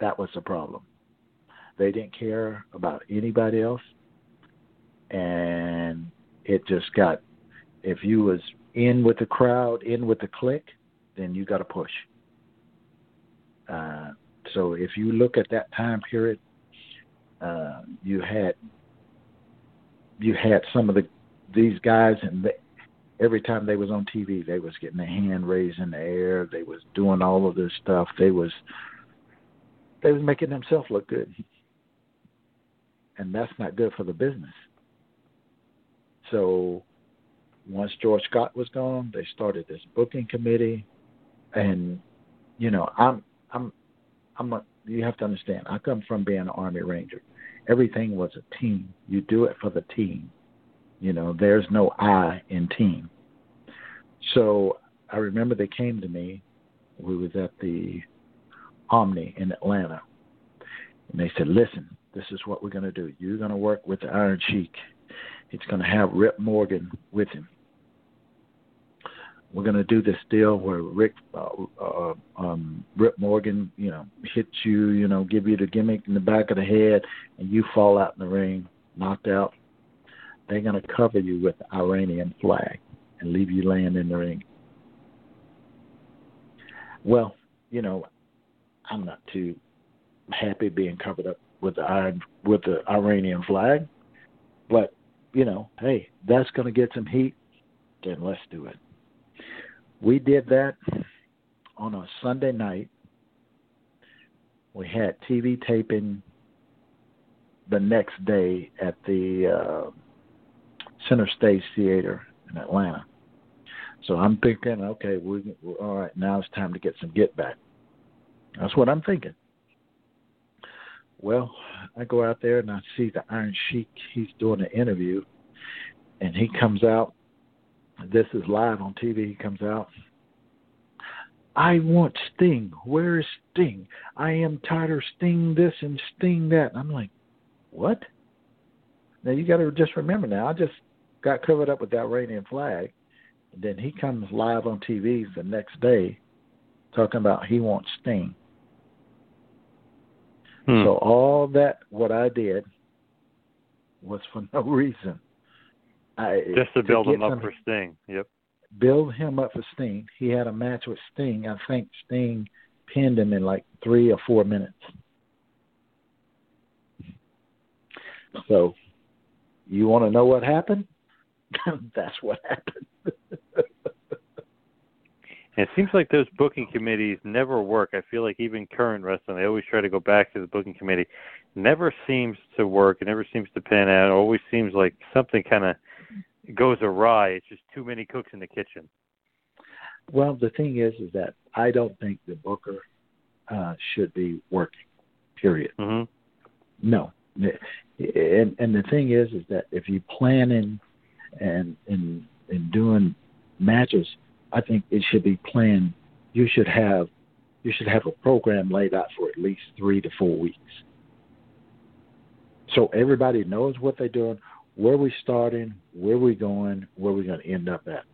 That was the problem. They didn't care about anybody else. And it just got if you was in with the crowd, in with the clique, then you got to push. Uh, so if you look at that time period, uh, you had you had some of the these guys, and they, every time they was on TV, they was getting their hand raised in the air. They was doing all of this stuff. They was they was making themselves look good, and that's not good for the business. So once George Scott was gone, they started this booking committee, and you know I'm I'm I'm a, you have to understand. I come from being an Army Ranger. Everything was a team. You do it for the team. You know, there's no I in team. So I remember they came to me. We was at the Omni in Atlanta, and they said, "Listen, this is what we're going to do. You're going to work with the Iron Sheik. He's going to have Rip Morgan with him. We're going to do this deal where Rick, uh, uh, um, Rip Morgan, you know, hits you, you know, give you the gimmick in the back of the head, and you fall out in the ring, knocked out. They're going to cover you with the Iranian flag and leave you laying in the ring. Well, you know, I'm not too happy being covered up with the iron with the Iranian flag, but you know, hey, that's going to get some heat. Then let's do it. We did that on a Sunday night. We had TV taping the next day at the uh, Center Stage Theater in Atlanta. So I'm thinking, okay, we all right. Now it's time to get some get back. That's what I'm thinking. Well, I go out there and I see the Iron Sheik. He's doing an interview, and he comes out. This is live on TV. He comes out. I want Sting. Where is Sting? I am tired of Sting this and Sting that. I'm like, what? Now you got to just remember. Now I just got covered up with that Iranian flag, and then he comes live on TV the next day, talking about he wants Sting. Hmm. So all that what I did was for no reason. I, Just to build get him up for Sting. Yep. build him up for Sting. He had a match with Sting. I think Sting pinned him in like three or four minutes. So, you want to know what happened? That's what happened. It seems like those booking committees never work. I feel like even current wrestling, they always try to go back to the booking committee. Never seems to work. It never seems to pan out. It always seems like something kind of goes awry. It's just too many cooks in the kitchen. Well, the thing is, is that I don't think the booker uh, should be working. Period. Mm-hmm. No. And and the thing is, is that if you plan in and and and doing matches, I think it should be planned. You should have you should have a program laid out for at least three to four weeks. So everybody knows what they're doing, where we're starting, where we're going, where we're going to end up at.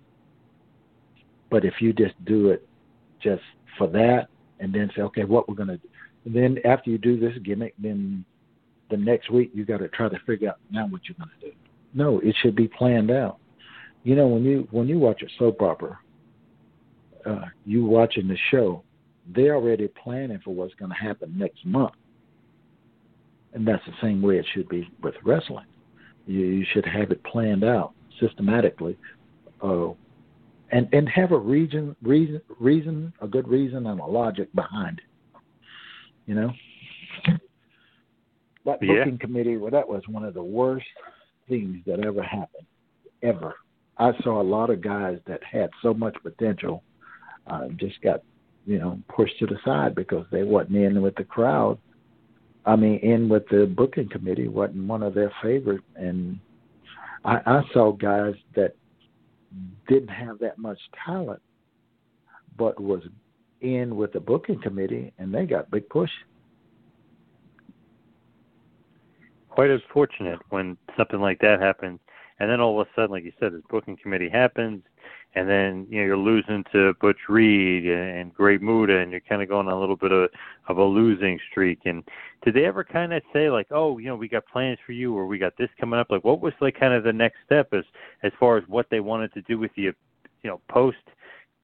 But if you just do it just for that and then say, okay, what we're going to do. And then after you do this gimmick, then the next week you got to try to figure out now what you're going to do. No, it should be planned out. You know, when you when you watch a soap opera, uh, you watching the show, they're already planning for what's going to happen next month, and that's the same way it should be with wrestling. You, you should have it planned out systematically, uh, and and have a reason reason reason a good reason and a logic behind it. You know. That Yeah. booking committee, well, that was one of the worst things that ever happened, ever. I saw a lot of guys that had so much potential, uh, just got, you know, pushed to the side because they wasn't in with the crowd. I mean, in with the booking committee wasn't one of their favorite, and I, I saw guys that didn't have that much talent, but was in with the booking committee, and they got big push. quite as fortunate when something like that happens and then all of a sudden like you said this booking committee happens and then you know you're losing to Butch Reed and, Great Muta and you're kind of going on a little bit of of a losing streak. And did they ever kind of say like oh you know we got plans for you or we got this coming up? Like what was like kind of the next step as as far as what they wanted to do with you you know post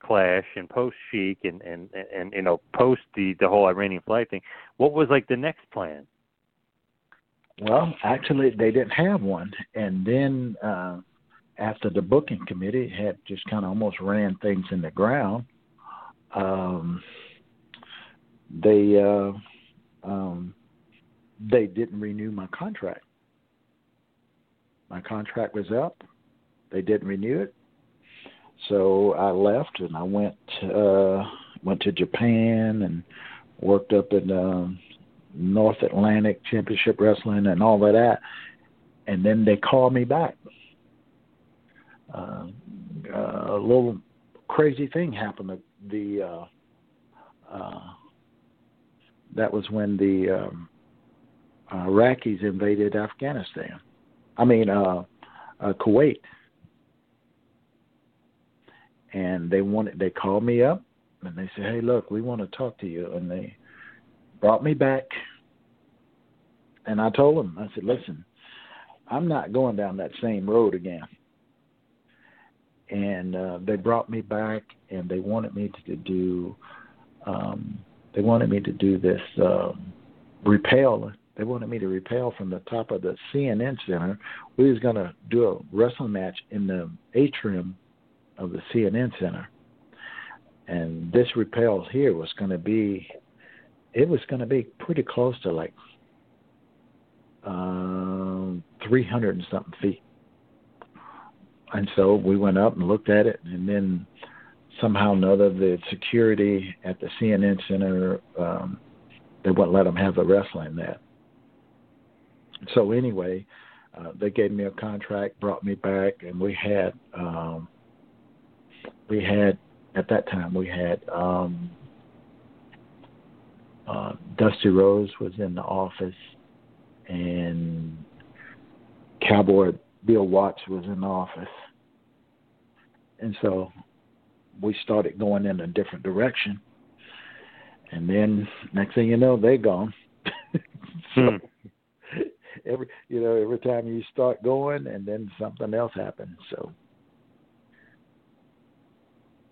clash and post Sheik and and and you know post the the whole Iranian flag thing? What was like the next plan Well, actually, they didn't have one, and then uh, after the booking committee had just kind of almost ran things in the ground, um, they uh, um, they didn't renew my contract. My contract was up. They didn't renew it, so I left and I went uh, went to Japan and worked up in um, North Atlantic Championship Wrestling and all of that. And then they called me back. Uh, uh, a little crazy thing happened. The uh, uh, that was when the um, Iraqis invaded Afghanistan. I mean, uh, uh, Kuwait. And they wanted. They called me up and they said, "Hey, look, we want to talk to you." And they brought me back. And I told them, I said, listen, I'm not going down that same road again. And uh, they brought me back, and they wanted me to do, um, they wanted me to do this um, repel. They wanted me to repel from the top of the CNN Center. We was going to do a wrestling match in the atrium of the CNN Center, and this repel here was going to be it was going to be pretty close to like um, 300 and something feet. And so we went up and looked at it, and then somehow or another, the security at the CNN Center, um, they wouldn't let them have the wrestling there. So anyway, uh, they gave me a contract, brought me back, and we had um, we had at that time we had um, uh, Dusty Rhodes was in the office, and Cowboy Bill Watts was in the office, and so we started going in a different direction. And then next thing you know, they're gone. so every you know every time you start going, and then something else happens. So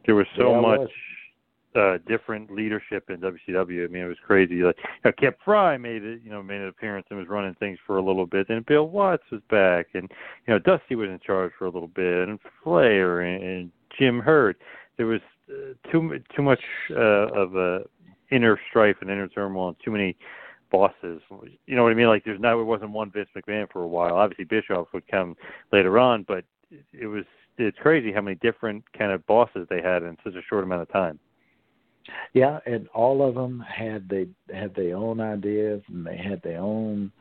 there was so Yeah, much was. Uh different leadership in WCW. I mean, it was crazy. Like, you know, Kip Frey made it, you know, made an appearance and was running things for a little bit. Then Bill Watts was back, and you know, Dusty was in charge for a little bit, and Flair and, and Jim Herd. There was uh, too too much uh, of a inner strife and inner turmoil, and too many bosses. You know what I mean? Like, there's now it wasn't one Vince McMahon for a while. Obviously, Bischoff would come later on, but it was it's crazy how many different kind of bosses they had in such a short amount of time. Yeah, and all of them had they had their own ideas and they had their own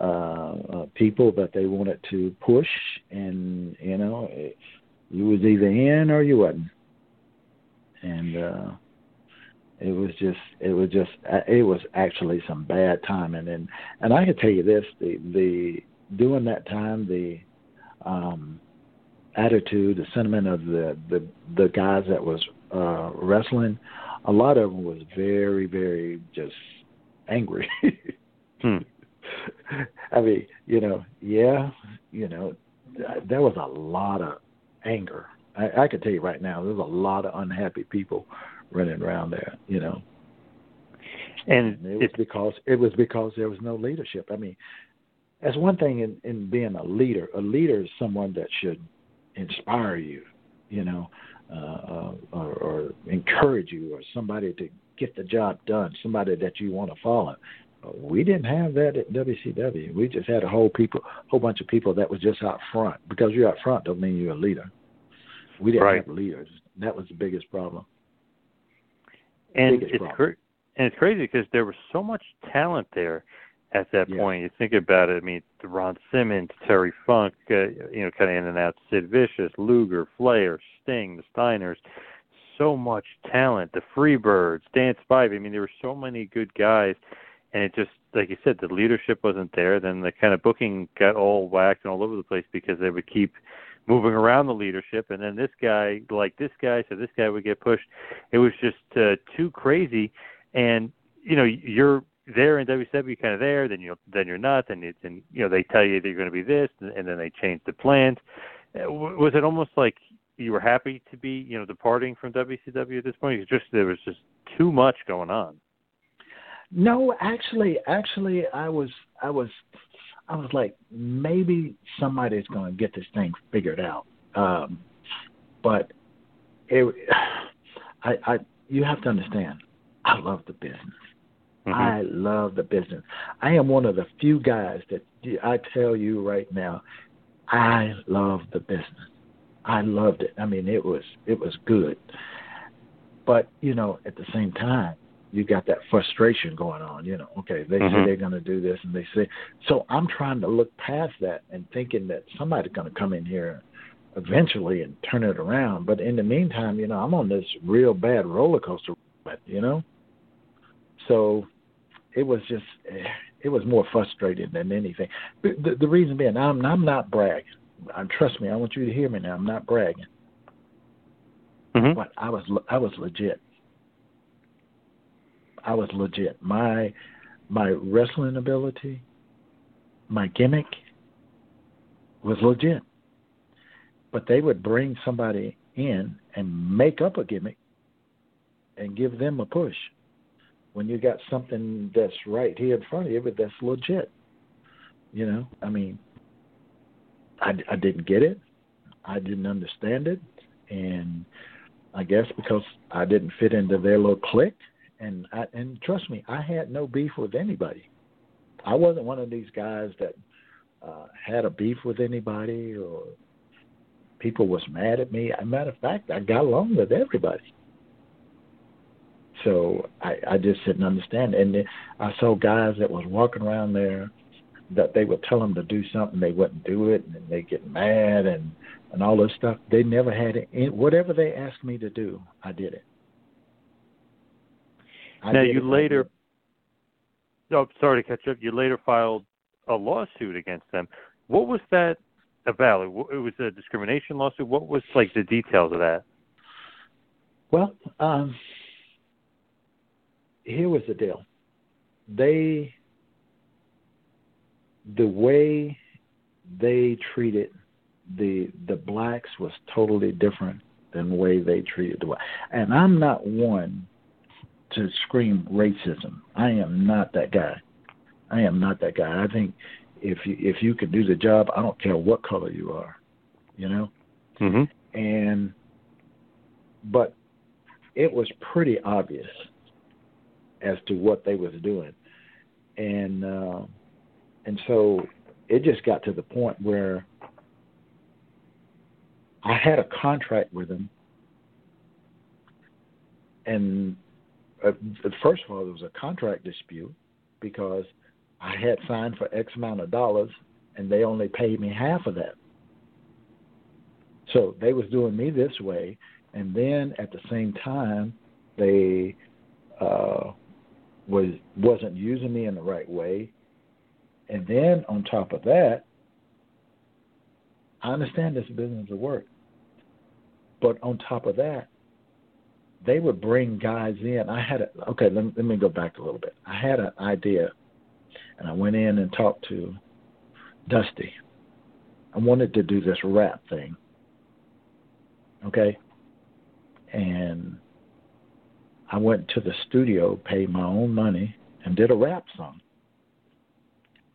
uh, uh people that they wanted to push and you know it, you was either in or you wasn't, and uh, it was just it was just uh, it was actually some bad timing, and and I can tell you this: the the during that time the um, attitude, the sentiment of the the the guys that was uh, wrestling, a lot of them was very very just angry. hmm. I mean, you know, yeah, you know, there was a lot of anger. I, I can tell you right now, there's a lot of unhappy people running around there. You know, and, and it was because it was because there was no leadership. I mean, that's one thing in, in being a leader. A leader is someone that should inspire you, you know, uh, or, or encourage you, or somebody to get the job done, somebody that you want to follow. We didn't have that at WCW. We just had a whole people, whole bunch of people that was just out front. Because you're out front, don't mean you're a leader. We didn't right. have leaders. That was the biggest problem. And biggest it's problem. cra- and it's crazy because there was so much talent there at that Yeah. point. You think about it. I mean, Ron Simmons, Terry Funk, uh, you know, kind of in and out. Sid Vicious, Luger, Flair, Sting, the Steiners. So much talent. The Freebirds, Dan Spivey. I mean, there were so many good guys, and it just, like you said, the leadership wasn't there. Then the kind of booking got all whacked and all over the place because they would keep moving around the leadership, and then this guy, like this guy, so this guy would get pushed. It was just uh, too crazy, and you know, you're there in WCW, kind of there, then you then you're not, then it's and you know they tell you they're going to be this, and, and then they change the plans. Uh, Was it almost like you were happy to be, you know, departing from WCW at this point? It's just there was just too much going on. No, actually, actually, I was, I was, I was like, maybe somebody's going to get this thing figured out. Um, but it, I, I, you have to understand, I love the business. Mm-hmm. I love the business. I am one of the few guys that I tell you right now, I love the business. I loved it. I mean, it was it was good. But you know, at the same time, you got that frustration going on. You know, okay, they Mhm. say they're going to do this, and they say so. I'm trying to look past that and thinking that somebody's going to come in here eventually and turn it around. But in the meantime, you know, I'm on this real bad roller coaster. You know, so it was just eh, it was more frustrating than anything. The, the, the reason being, I'm I'm not bragging. Um, trust me, I want you to hear me now. I'm not bragging, Mhm. but I was I was legit. I was legit. My my wrestling ability, my gimmick was legit. But they would bring somebody in and make up a gimmick and give them a push. When you got something that's right here in front of you, but that's legit. You know, I mean, I, I didn't get it. I didn't understand it. And I guess because I didn't fit into their little clique, and I, and trust me, I had no beef with anybody. I wasn't one of these guys that uh, had a beef with anybody or people was mad at me. As a matter of fact, I got along with everybody. So I, I just didn't understand. And then I saw guys that was walking around there that they would tell them to do something, they wouldn't do it, and they get mad and and all this stuff. They never had it. Whatever they asked me to do, I did it. I now did you it. later, oh, sorry to catch up. You later filed a lawsuit against them. What was that about? It was a discrimination lawsuit. What was like the details of that? Well, um, here was the deal. They, the way they treated the the blacks was totally different than the way they treated the white. And I'm not one to scream racism. I am not that guy. I am not that guy. I think if you if you can do the job, I don't care what color you are, you know. Mm-hmm. And but it was pretty obvious as to what they was doing, and uh, and so it just got to the point where I had a contract with them, and uh, first of all, there was a contract dispute because I had signed for X amount of dollars, and they only paid me half of that. So they was doing me this way, and then at the same time, they uh, was wasn't using me in the right way, and then on top of that, I understand this business of work, but on top of that, they would bring guys in. I had a okay. Let, me let me go back a little bit. I had an idea, and I went in and talked to Dusty. I wanted to do this rap thing. Okay, and I went to the studio, paid my own money, and did a rap song.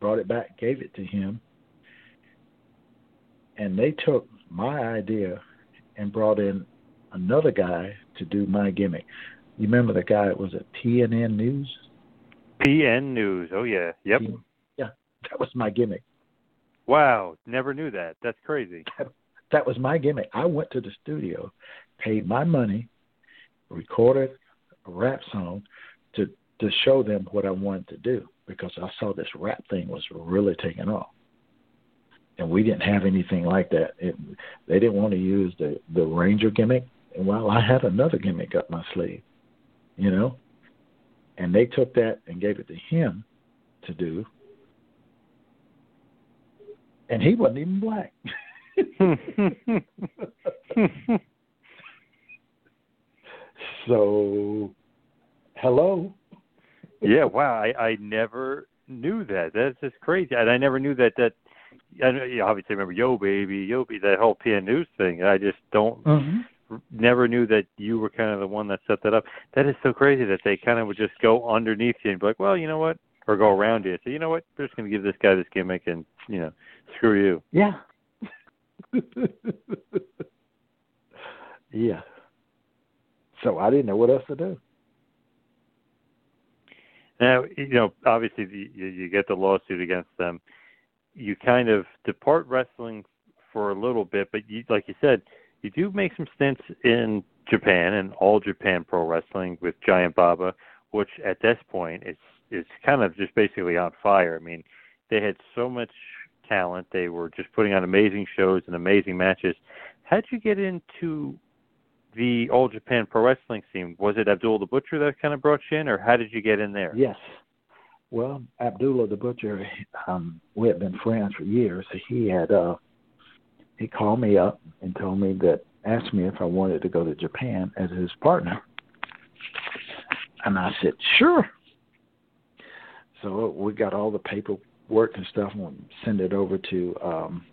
Brought it back, gave it to him, and they took my idea and brought in another guy to do my gimmick. You remember the guy that was at TNN News? PN News. Oh yeah. Yep. Yeah, that was my gimmick. Wow, never knew that. That's crazy. That was my gimmick. I went to the studio, paid my money, recorded a rap song to to show them what I wanted to do because I saw this rap thing was really taking off. And we didn't have anything like that. It, they didn't want to use the the Ranger gimmick. And well, I had another gimmick up my sleeve, you know. And they took that and gave it to him to do. And he wasn't even black. so, hello. yeah, wow. I I never knew that. That's just crazy. And I never knew that that I know you obviously remember Yo Baby, Yo Baby, that whole PN News thing. I just don't Mm-hmm. never knew that you were kind of the one that set that up. That is so crazy that they kind of would just go underneath you and be like, well, you know what, or go around you. So you know what, we're just going to give this guy this gimmick and you know, screw you. Yeah. yeah. So I didn't know what else to do. Now, you know, obviously the, you, get the lawsuit against them. You kind of depart wrestling for a little bit, but you, like you said, you do make some stints in Japan and All Japan Pro Wrestling with Giant Baba, which at this point is is kind of just basically on fire. I mean, they had so much talent. They were just putting on amazing shows and amazing matches. How'd you get into the All Japan Pro Wrestling scene? Was it Abdul the Butcher that kind of brought you in, or how did you get in there? Yes. Well, Abdullah the Butcher, um, we had been friends for years. He had uh he called me up and told me that asked me if I wanted to go to Japan as his partner. And I said, Sure. So we got all the paperwork and stuff and send it over to um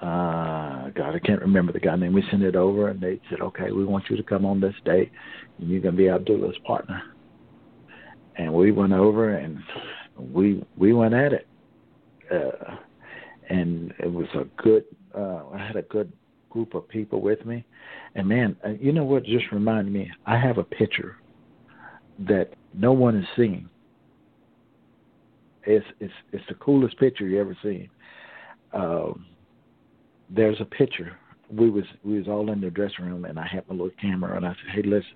uh God, I can't remember the guy name. We sent it over and they said, Okay, we want you to come on this date and you're gonna be Abdullah's partner. And we went over and we we went at it. Uh and it was a good uh I had a good group of people with me. And man, uh, you know what just reminded me? I have a picture that no one has seen. It's it's it's the coolest picture you ever seen. Um there's a picture. We was we was all in the dressing room and I had my little camera and I said, Hey listen,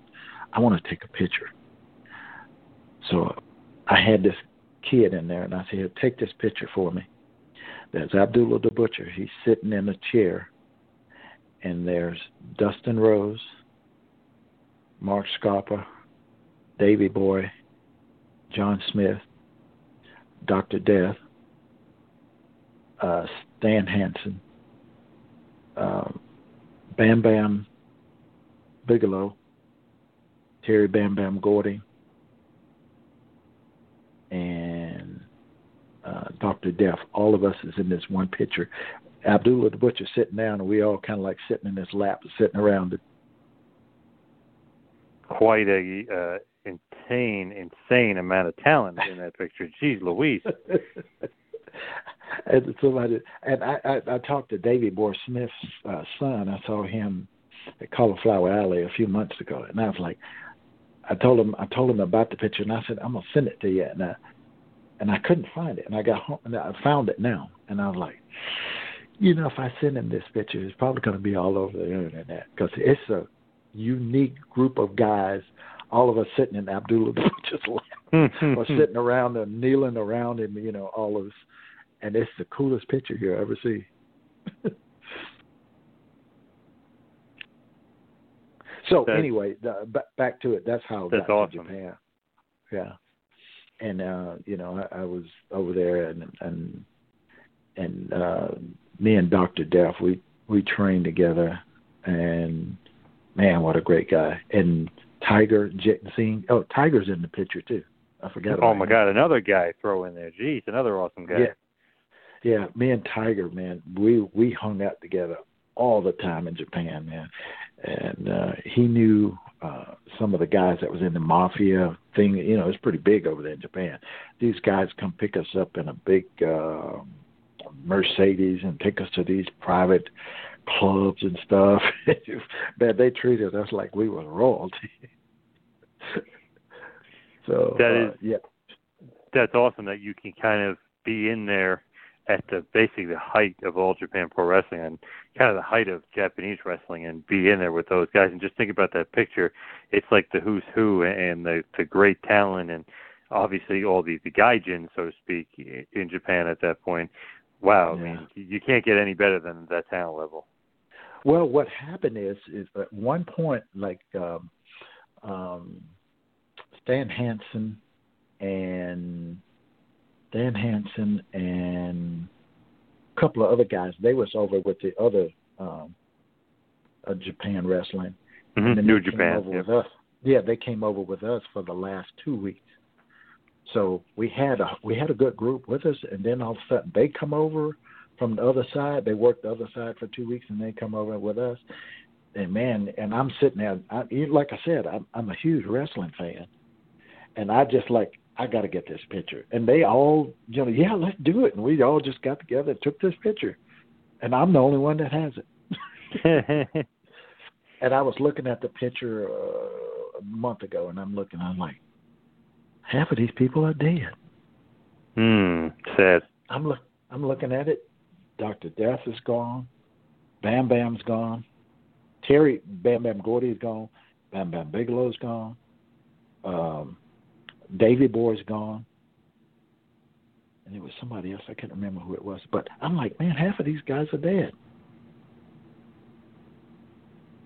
I want to take a picture. So I had this kid in there and I said, Take this picture for me. There's Abdullah the Butcher. He's sitting in a chair. And there's Dustin Rhodes, Mark Scarpa, Davy Boy, John Smith, Dr. Death, uh, Stan Hansen, um, Bam Bam Bigelow, Terry Bam Bam Gordy, and uh, Dr. Death. All of us is in this one picture. Abdullah the Butcher sitting down, and we all kind of like sitting in his lap, sitting around it. Quite a uh, insane, insane amount of talent in that picture. Jeez, Louise. and somebody, and I, I, I talked to Davy Boy Smith's uh, son. I saw him at Cauliflower Alley a few months ago, and I was like, I told him, I told him about the picture, and I said, I'm gonna send it to you, and I, and I couldn't find it, and I got home, and I found it now, and I was like, you know, if I send him this picture, it's probably gonna be all over the internet because it's a unique group of guys, all of us sitting in Abdullah just or sitting around and kneeling around him, you know, all of us, and it's the coolest picture you'll ever see. so that's, anyway, the, b- back to it. That's how that's awesome. Japan. Yeah, and uh, you know, I, I was over there, and and and uh, me and Doctor Death, we we trained together, and man, what a great guy. And Tiger seeing oh Tiger's in the picture too. I forgot. Oh my him. God, another guy throw in there. Jeez, another awesome guy. Yeah, yeah, me and Tiger, man, we we hung out together all the time in Japan, man. And uh he knew uh some of the guys that was in the mafia thing, you know, it's pretty big over there in Japan. These guys come pick us up in a big uh Mercedes and take us to these private clubs and stuff. man, they treated us like we were royalty. so that is uh, yeah. That's awesome that you can kind of be in there at the basically the height of all Japan Pro Wrestling and kind of the height of Japanese wrestling and be in there with those guys and just think about that picture. It's like the who's who and the the great talent and obviously all the the gaijin, so to speak, in Japan at that point. Wow, I mean, you can't get any better than that talent level. Well, what happened is, is at one point, like um, um, Stan Hansen and Stan Hansen and a couple of other guys, they was over with the other um, uh, Japan wrestling. Mhm, And New Japan, over yeah. with us. Yeah, they came over with us for the last two weeks. So we had a we had a good group with us, and then all of a sudden they come over from the other side. They work the other side for two weeks, and they come over with us. And man, and I'm sitting there. I, like I said, I'm, I'm a huge wrestling fan, and I just like I got to get this picture. And they all, you know, yeah, let's do it. And we all just got together and took this picture, and I'm the only one that has it. and I was looking at the picture uh, a month ago, and I'm looking. I'm like, half of these people are dead. Hmm, sad. I'm look. I'm looking at it. Doctor Death is gone. Bam Bam's gone. Terry Bam Bam Gordy is gone. Bam Bam Bigelow's gone. Um, Davy Boy's gone. And it was somebody else. I can't remember who it was. But I'm like, man, half of these guys are dead.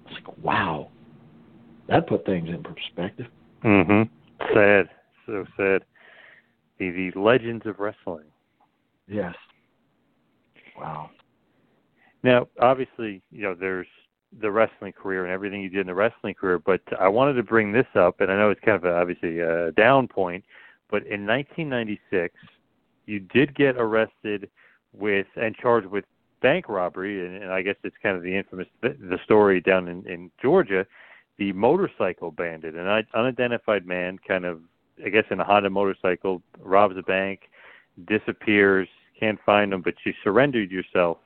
It's like, wow. That put things in perspective. Mhm. Sad. So sad. The the legends of wrestling. Yes. Wow. Now, obviously, you know, there's the wrestling career and everything you did in the wrestling career, but I wanted to bring this up, and I know it's kind of a, obviously a down point, but in 1996, you did get arrested with and charged with bank robbery, and, and I guess it's kind of the infamous the story down in, in Georgia, the motorcycle bandit, an un- unidentified man, kind of I guess in a Honda motorcycle, robs a bank, disappears, can't find him, but you surrendered yourself.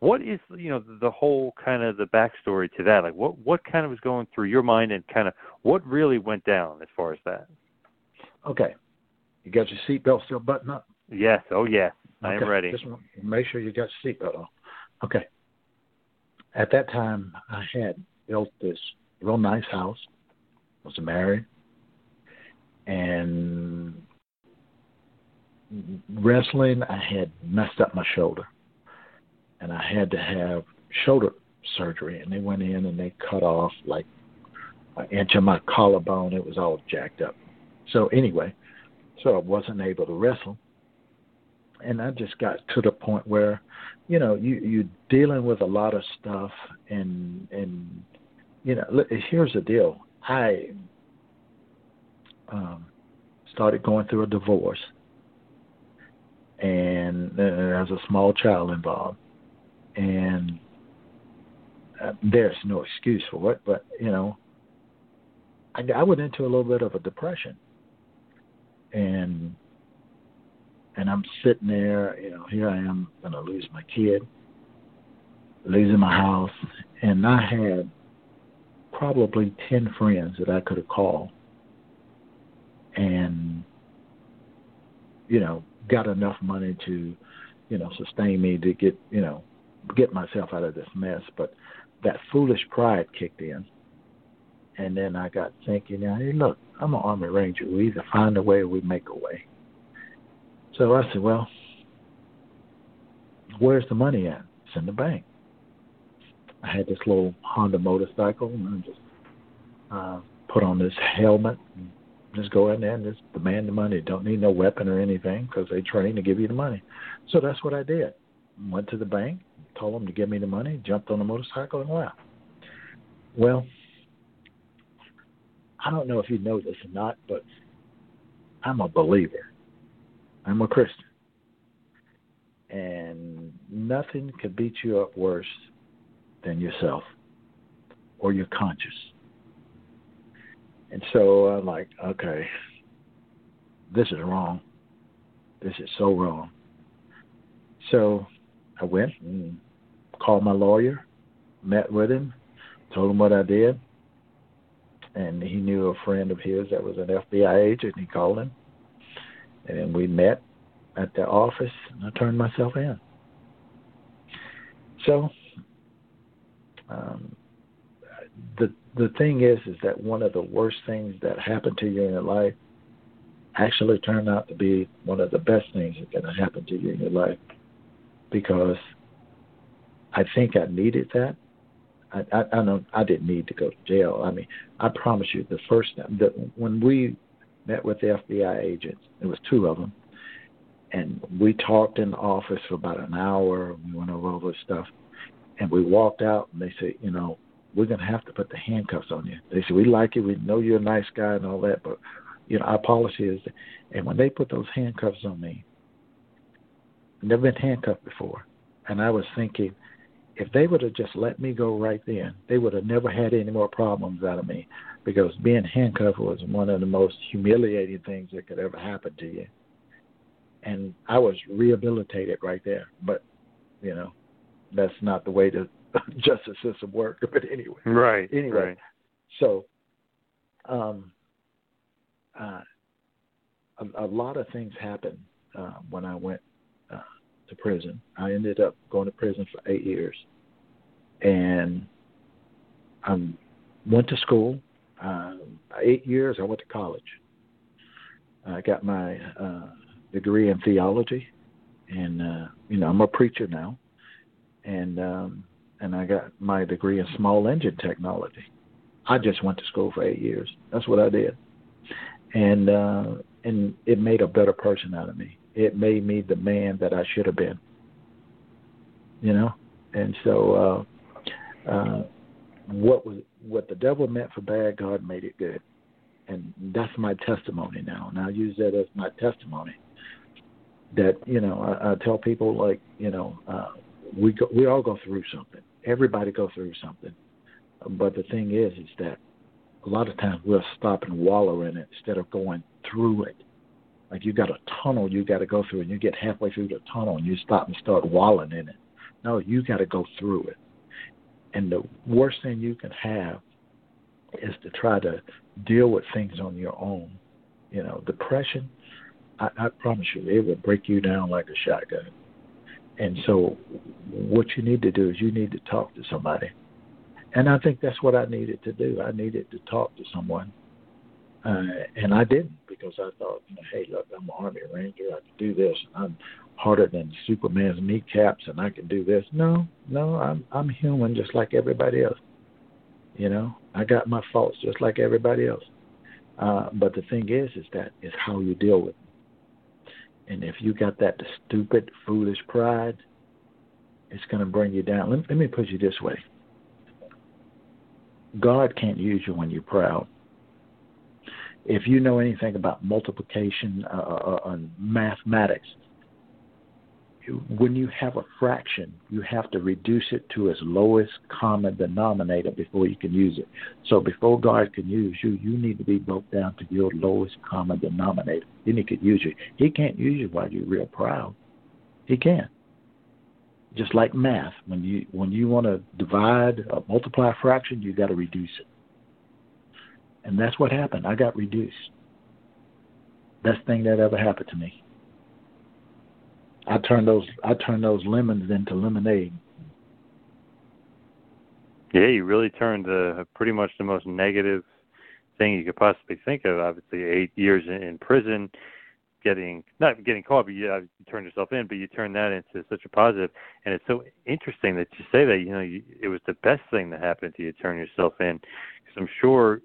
What is you know the whole kind of the backstory to that? Like what what kind of was going through your mind, and kind of what really went down as far as that? Okay. You got your seatbelt still buttoned up? Yes, oh yes, I am ready. Just make sure you got your seatbelt on. Okay. At that time, I had built this real nice house. Was married, and wrestling. I had messed up my shoulder, and I had to have shoulder surgery. And they went in and they cut off like an inch of my collarbone. It was all jacked up. So anyway, so I wasn't able to wrestle and I just got to the point where, you know, you you're dealing with a lot of stuff, and and you know, here's the deal. I um, started going through a divorce, and uh, there's a small child involved, and uh, there's no excuse for it, but you know, I, I went into a little bit of a depression, and and I'm sitting there, you know, here I am gonna lose my kid, losing my house, and I had probably ten friends that I could have called and you know, got enough money to, you know, sustain me to get, you know, get myself out of this mess. But that foolish pride kicked in. And then I got thinking, hey, look, I'm an Army Ranger. We either find a way or we make a way. So I said, well, where's the money at? It's in the bank. I had this little Honda motorcycle, and I just uh, put on this helmet, and just go in there and just demand the money. Don't need no weapon or anything because they train to give you the money. So that's what I did. Went to the bank, told him to give me the money, jumped on a motorcycle, and left. Well, I don't know if you know this or not, but I'm a believer. I'm a Christian. And nothing could beat you up worse than yourself or your conscience. And so I'm like, okay, this is wrong. This is so wrong. So I went and called my lawyer, met with him, told him what I did. And he knew a friend of his that was an FBI agent. He called him. And then we met at the office, and I turned myself in. So, um, the the thing is, is that one of the worst things that happened to you in your life actually turned out to be one of the best things that can happen to you in your life, because I think I needed that. I I, I know I didn't need to go to jail. I mean, I promise you, the first the, when we met with the FBI agents, there was two of them and we talked in the office for about an hour. We went over all this stuff, and we walked out. And they said, you know, we're gonna have to put the handcuffs on you. They said, we like you, we know you're a nice guy and all that, but you know, our policy is. And when they put those handcuffs on me, I've never been handcuffed before, and I was thinking, if they would have just let me go right then, they would have never had any more problems out of me, because being handcuffed was one of the most humiliating things that could ever happen to you and I was rehabilitated right there. But you know, that's not the way the justice system works. But anyway, right. Anyway, right. so um, uh, a, a lot of things happened uh, when I went to prison. I ended up going to prison for eight years, and I went to school. Uh, eight years, I went to college. I got my uh, degree in theology, and uh, you know I'm a preacher now, and um, and I got my degree in small engine technology. I just went to school for eight years. That's what I did, and uh, and it made a better person out of me. It made me the man that I should have been. You know, and so uh, uh, what was what the devil meant for bad, God made it good and that's my testimony now. And I use that as my testimony that you know I, I tell people like you know uh, we go, we all go through something. Everybody go through something, but the thing is is that a lot of times we'll stop and wallow in it instead of going through it. Like you got a tunnel you got to go through, and you get halfway through the tunnel and you stop and start walling in it. No, you got to go through it. And the worst thing you can have is to try to deal with things on your own. You know, depression I, I promise you, it will break you down like a shotgun. And so, what you need to do is you need to talk to somebody. And I think that's what I needed to do. I needed to talk to someone. Uh, and I didn't because I thought, hey, look, I'm an Army Ranger. I can do this. I'm harder than Superman's kneecaps, and I can do this. No, no, I'm I'm human just like everybody else. You know, I got my faults just like everybody else. Uh, but the thing is, is that is how you deal with them. and if you got that stupid, foolish pride, it's going to bring you down. Let, let me put you this way God can't use you when you're proud. If you know anything about multiplication uh, uh, uh mathematics, when you have a fraction, you have to reduce it to its lowest common denominator before you can use it. So before God can use you, you need to be broke down to your lowest common denominator. Then He could use you. He can't use you while you're real proud. He can't. Just like math, when you when you want to divide or multiply a fraction, you got to reduce it. And that's what happened. I got reduced. Best thing that ever happened to me. I turned those I turned those lemons into lemonade. Yeah, you really turned uh, pretty much the most negative thing you could possibly think of. Obviously, eight years in, prison, getting not getting caught, but you, uh, you turned yourself in, but you turned that into such a positive. And it's so interesting that you say that. You know, you, it was the best thing that happened to you turn yourself in, because I'm sure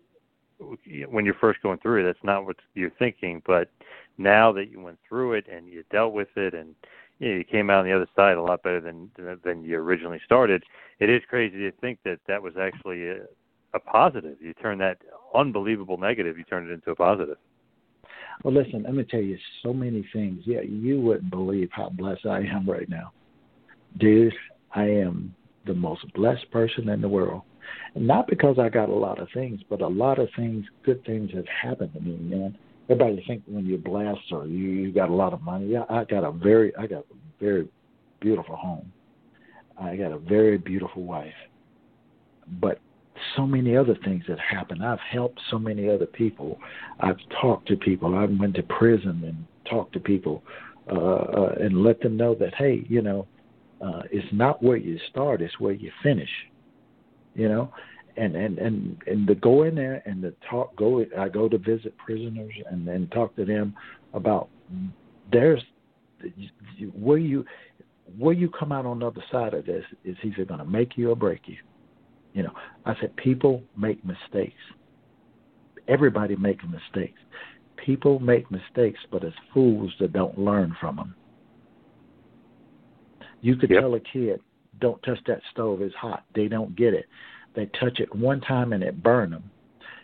when you're first going through it. That's not what you're thinking. But now that you went through it and you dealt with it, and you, know, you came out on the other side a lot better than than you originally started. It is crazy to think that that was actually a, a positive. You turned that unbelievable negative, you turned it into a positive. Well, listen, let me tell you so many things. Yeah, you wouldn't believe how blessed I am right now. Dude, I am the most blessed person in the world. Not because I got a lot of things, but a lot of things, good things have happened to me, man. Everybody think when you're blessed or you, you got a lot of money. Yeah, I got a very I got a very beautiful home. I got a very beautiful wife. But so many other things that happen. I've helped so many other people. I've talked to people. I went to prison and talked to people uh, uh, and let them know that hey, you know, uh, it's not where you start; it's where you finish. You know, and and and and to go in there and to talk. Go. I go to visit prisoners and then talk to them about there's where you where you come out on the other side of this is either going to make you or break you. You know, I said people make mistakes. Everybody makes mistakes. People make mistakes, but it's fools that don't learn from them. You could yep. tell a kid, "Don't touch that stove; it's hot." They don't get it. They touch it one time and it burn them.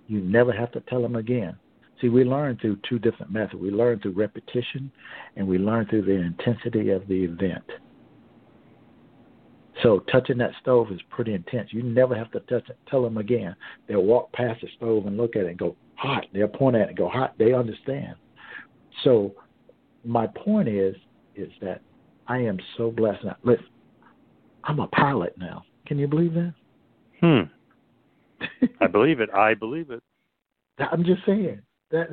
You never have to tell them again. See, we learn through two different methods. We learn through repetition, and we learn through the intensity of the event. So touching that stove is pretty intense. You never have to touch it. Tell them again. They'll walk past the stove and look at it and go hot. They'll point at it and go hot. They understand. So my point is is that I am so blessed now. Listen, I'm a pilot now. Can you believe that? Hmm. I believe it. I believe it. I'm just saying that.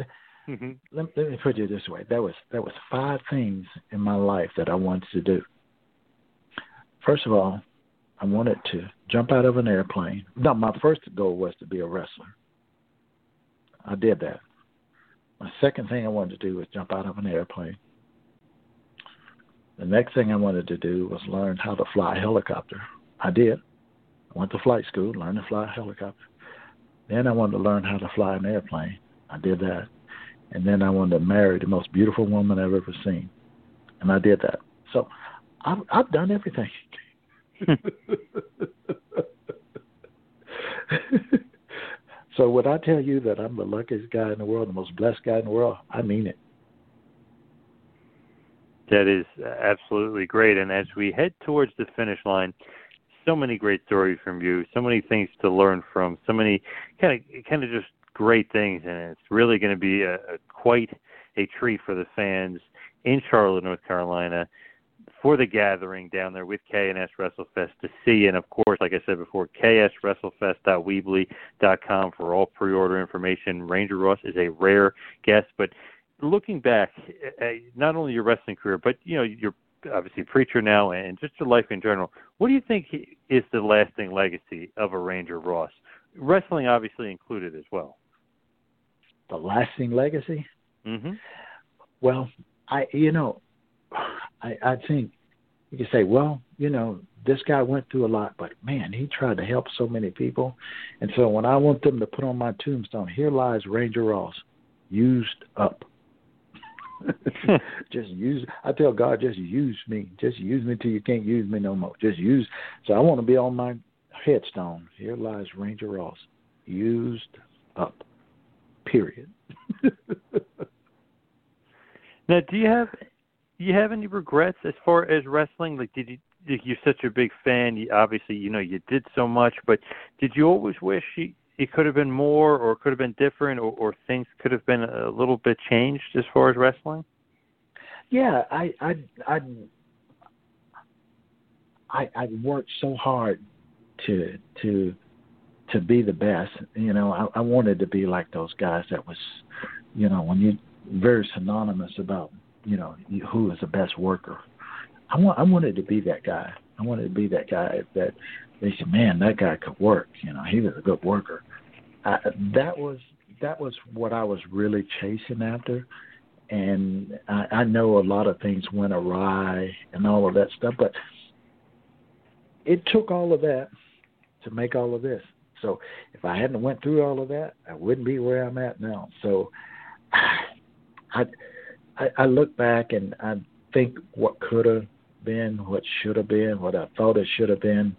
Mm-hmm. Let, let me put it this way: that was that was five things in my life that I wanted to do. First of all, I wanted to jump out of an airplane. No, my first goal was to be a wrestler. I did that. My second thing I wanted to do was jump out of an airplane. The next thing I wanted to do was learn how to fly a helicopter. I did. I went to flight school, learned to fly a helicopter. Then I wanted to learn how to fly an airplane. I did that. And then I wanted to marry the most beautiful woman I've ever seen. And I did that. So I've, I've done everything. so when I tell you that I'm the luckiest guy in the world, the most blessed guy in the world, I mean it. That is absolutely great. And as we head towards the finish line, so many great stories from you, so many things to learn from, so many kind of kind of just great things, and it's really going to be a, a quite a treat for the fans in Charlotte, North Carolina for the gathering down there with K&S WrestleFest to see. And of course, like I said before, kswrestlefest.weebly.com for all pre-order information. Ranger Ross is a rare guest, but looking back, uh, not only your wrestling career, but you know you're obviously a preacher now, and just your life in general. What do you think is the lasting legacy of a Ranger Ross? Wrestling, obviously included as well. The lasting legacy. Mm-hmm. Well, I you know I, I think you can say, well, you know, this guy went through a lot, but man, he tried to help so many people. And so when I want them to put on my tombstone, here lies Ranger Ross, used up. just use I tell God, just use me. Just use me till you can't use me no more. Just use so I want to be on my headstone. Here lies Ranger Ross. Used up. Period. now do you have you have any regrets as far as wrestling? Like, did you? You're such a big fan. You, obviously, you know you did so much, but did you always wish you, it could have been more, or could have been different, or, or things could have been a little bit changed as far as wrestling? Yeah, I I I I, I worked so hard to to to be the best. You know, I, I wanted to be like those guys that was, you know, when you very synonymous about you know, who is the best worker. I want I wanted to be that guy. I wanted to be that guy that they said, man, that guy could work. You know, he was a good worker. I, that was that was what I was really chasing after, and I, I know a lot of things went awry and all of that stuff, but it took all of that to make all of this. So if I hadn't went through all of that, I wouldn't be where I'm at now. So I I, I look back and I think what could have been, what should have been, what I thought it should have been,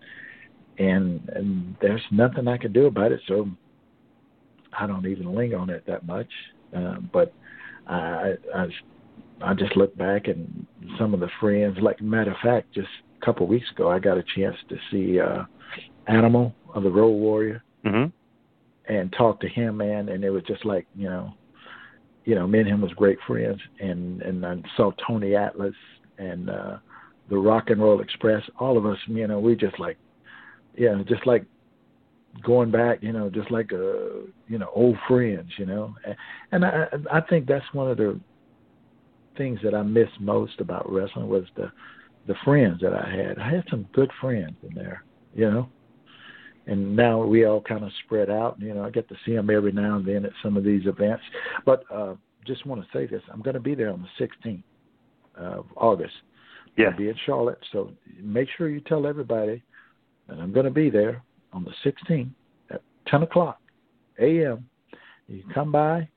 and and there's nothing I can do about it. So I don't even linger on it that much. Uh, but I, I I just look back and some of the friends. Like matter of fact, just a couple of weeks ago, I got a chance to see uh, Animal of the Road Warrior mm-hmm. and talk to him, man. And it was just like you know, you know, me and him was great friends. And and I saw Tony Atlas and uh, the Rock and Roll Express. All of us, you know, we just like, yeah, just like going back, you know, just like uh, you know, old friends, you know. And I I think that's one of the things that I miss most about wrestling was the the friends that I had. I had some good friends in there, you know. And now we all kind of spread out. You know, I get to see them every now and then at some of these events. But uh, just want to say this: I'm going to be there on the 16th of August. Yeah. I'll be in Charlotte, so make sure you tell everybody that I'm going to be there on the 16th at 10 o'clock a.m. You come by,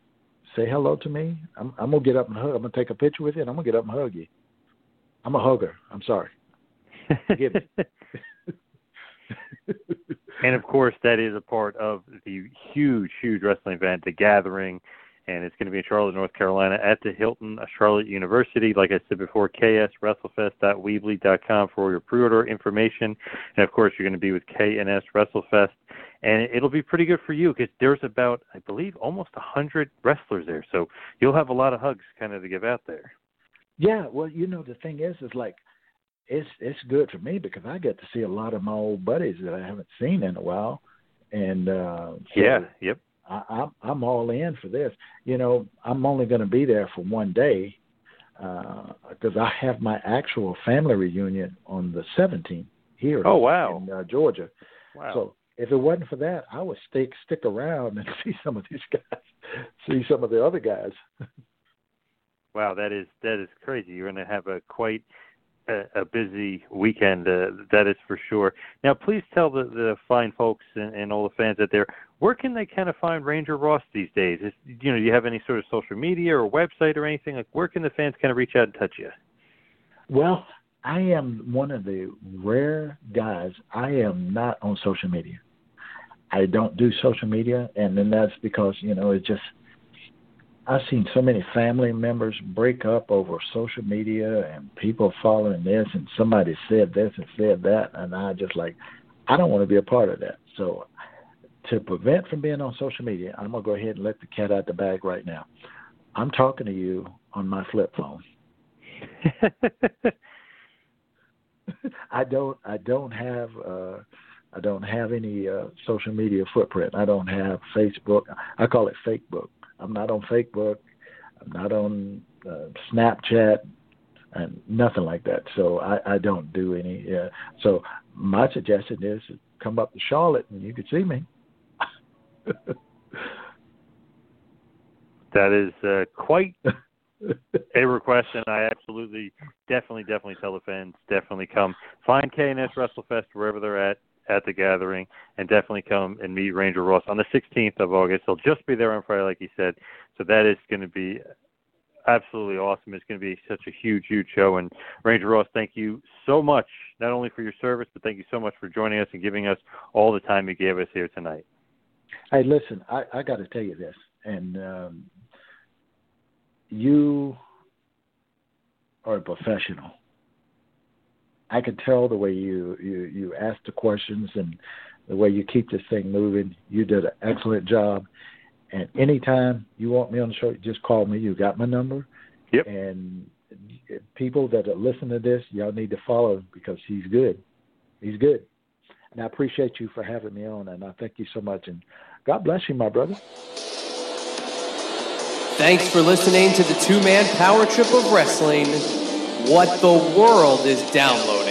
say hello to me. I'm, I'm gonna get up and hug. I'm gonna take a picture with you, and I'm gonna get up and hug you. I'm a hugger. I'm sorry. Forgive me. and of course, that is a part of the huge, huge wrestling event, the Gathering, and it's going to be in Charlotte, North Carolina, at the Hilton Charlotte University. Like I said before, kswrestlefest.weebly.com for all your pre-order information, and of course, you're going to be with K&S WrestleFest, and it'll be pretty good for you because there's about, I believe, almost a hundred wrestlers there, so you'll have a lot of hugs kind of to give out there. Yeah, well, you know, the thing is, is like it's it's good for me because I get to see a lot of my old buddies that I haven't seen in a while, and uh, so yeah, yep. I, I'm I'm all in for this. You know, I'm only going to be there for one day because uh, I have my actual family reunion on the 17th here. Oh wow, in uh, Georgia. Wow. So if it wasn't for that, I would stick stick around and see some of these guys, see some of the other guys. wow, that is that is crazy. You're going to have a quite a, a busy weekend, uh, that is for sure. Now, please tell the, the fine folks and, and all the fans out there where can they kind of find Ranger Ross these days? Is, you know, do you have any sort of social media or website or anything? Like, where can the fans kind of reach out and touch you? Well, I am one of the rare guys. I am not on social media. I don't do social media, and then that's because you know it just I've seen so many family members break up over social media and people following this and somebody said this and said that and I just like I don't want to be a part of that. So to prevent from being on social media, I'm gonna go ahead and let the cat out the bag right now. I'm talking to you on my flip phone. I don't I don't have uh I don't have any uh social media footprint. I don't have Facebook. I call it fake book. I'm not on Facebook. I'm not on uh, Snapchat and nothing like that. So I, I don't do any. Uh, so my suggestion is come up to Charlotte and you can see me. that is uh, quite a request, and I absolutely, definitely, definitely tell the fans definitely come find K&S WrestleFest wherever they're at at the gathering, and definitely come and meet Ranger Ross on the 16th of August. He'll just be there on Friday, like he said. So that is going to be absolutely awesome. It's going to be such a huge, huge show. And Ranger Ross, thank you so much, not only for your service, but thank you so much for joining us and giving us all the time you gave us here tonight. Hey, listen, I, I got to tell you this, and um, you are a professional. I can tell the way you you you ask the questions and the way you keep this thing moving. You did an excellent job. And anytime you want me on the show, just call me. You got my number. Yep. And people that are listening to this, y'all need to follow him because he's good. He's good. And I appreciate you for having me on, and I thank you so much. And God bless you, my brother. Thanks for listening to the two man power trip of wrestling. What the world is downloading.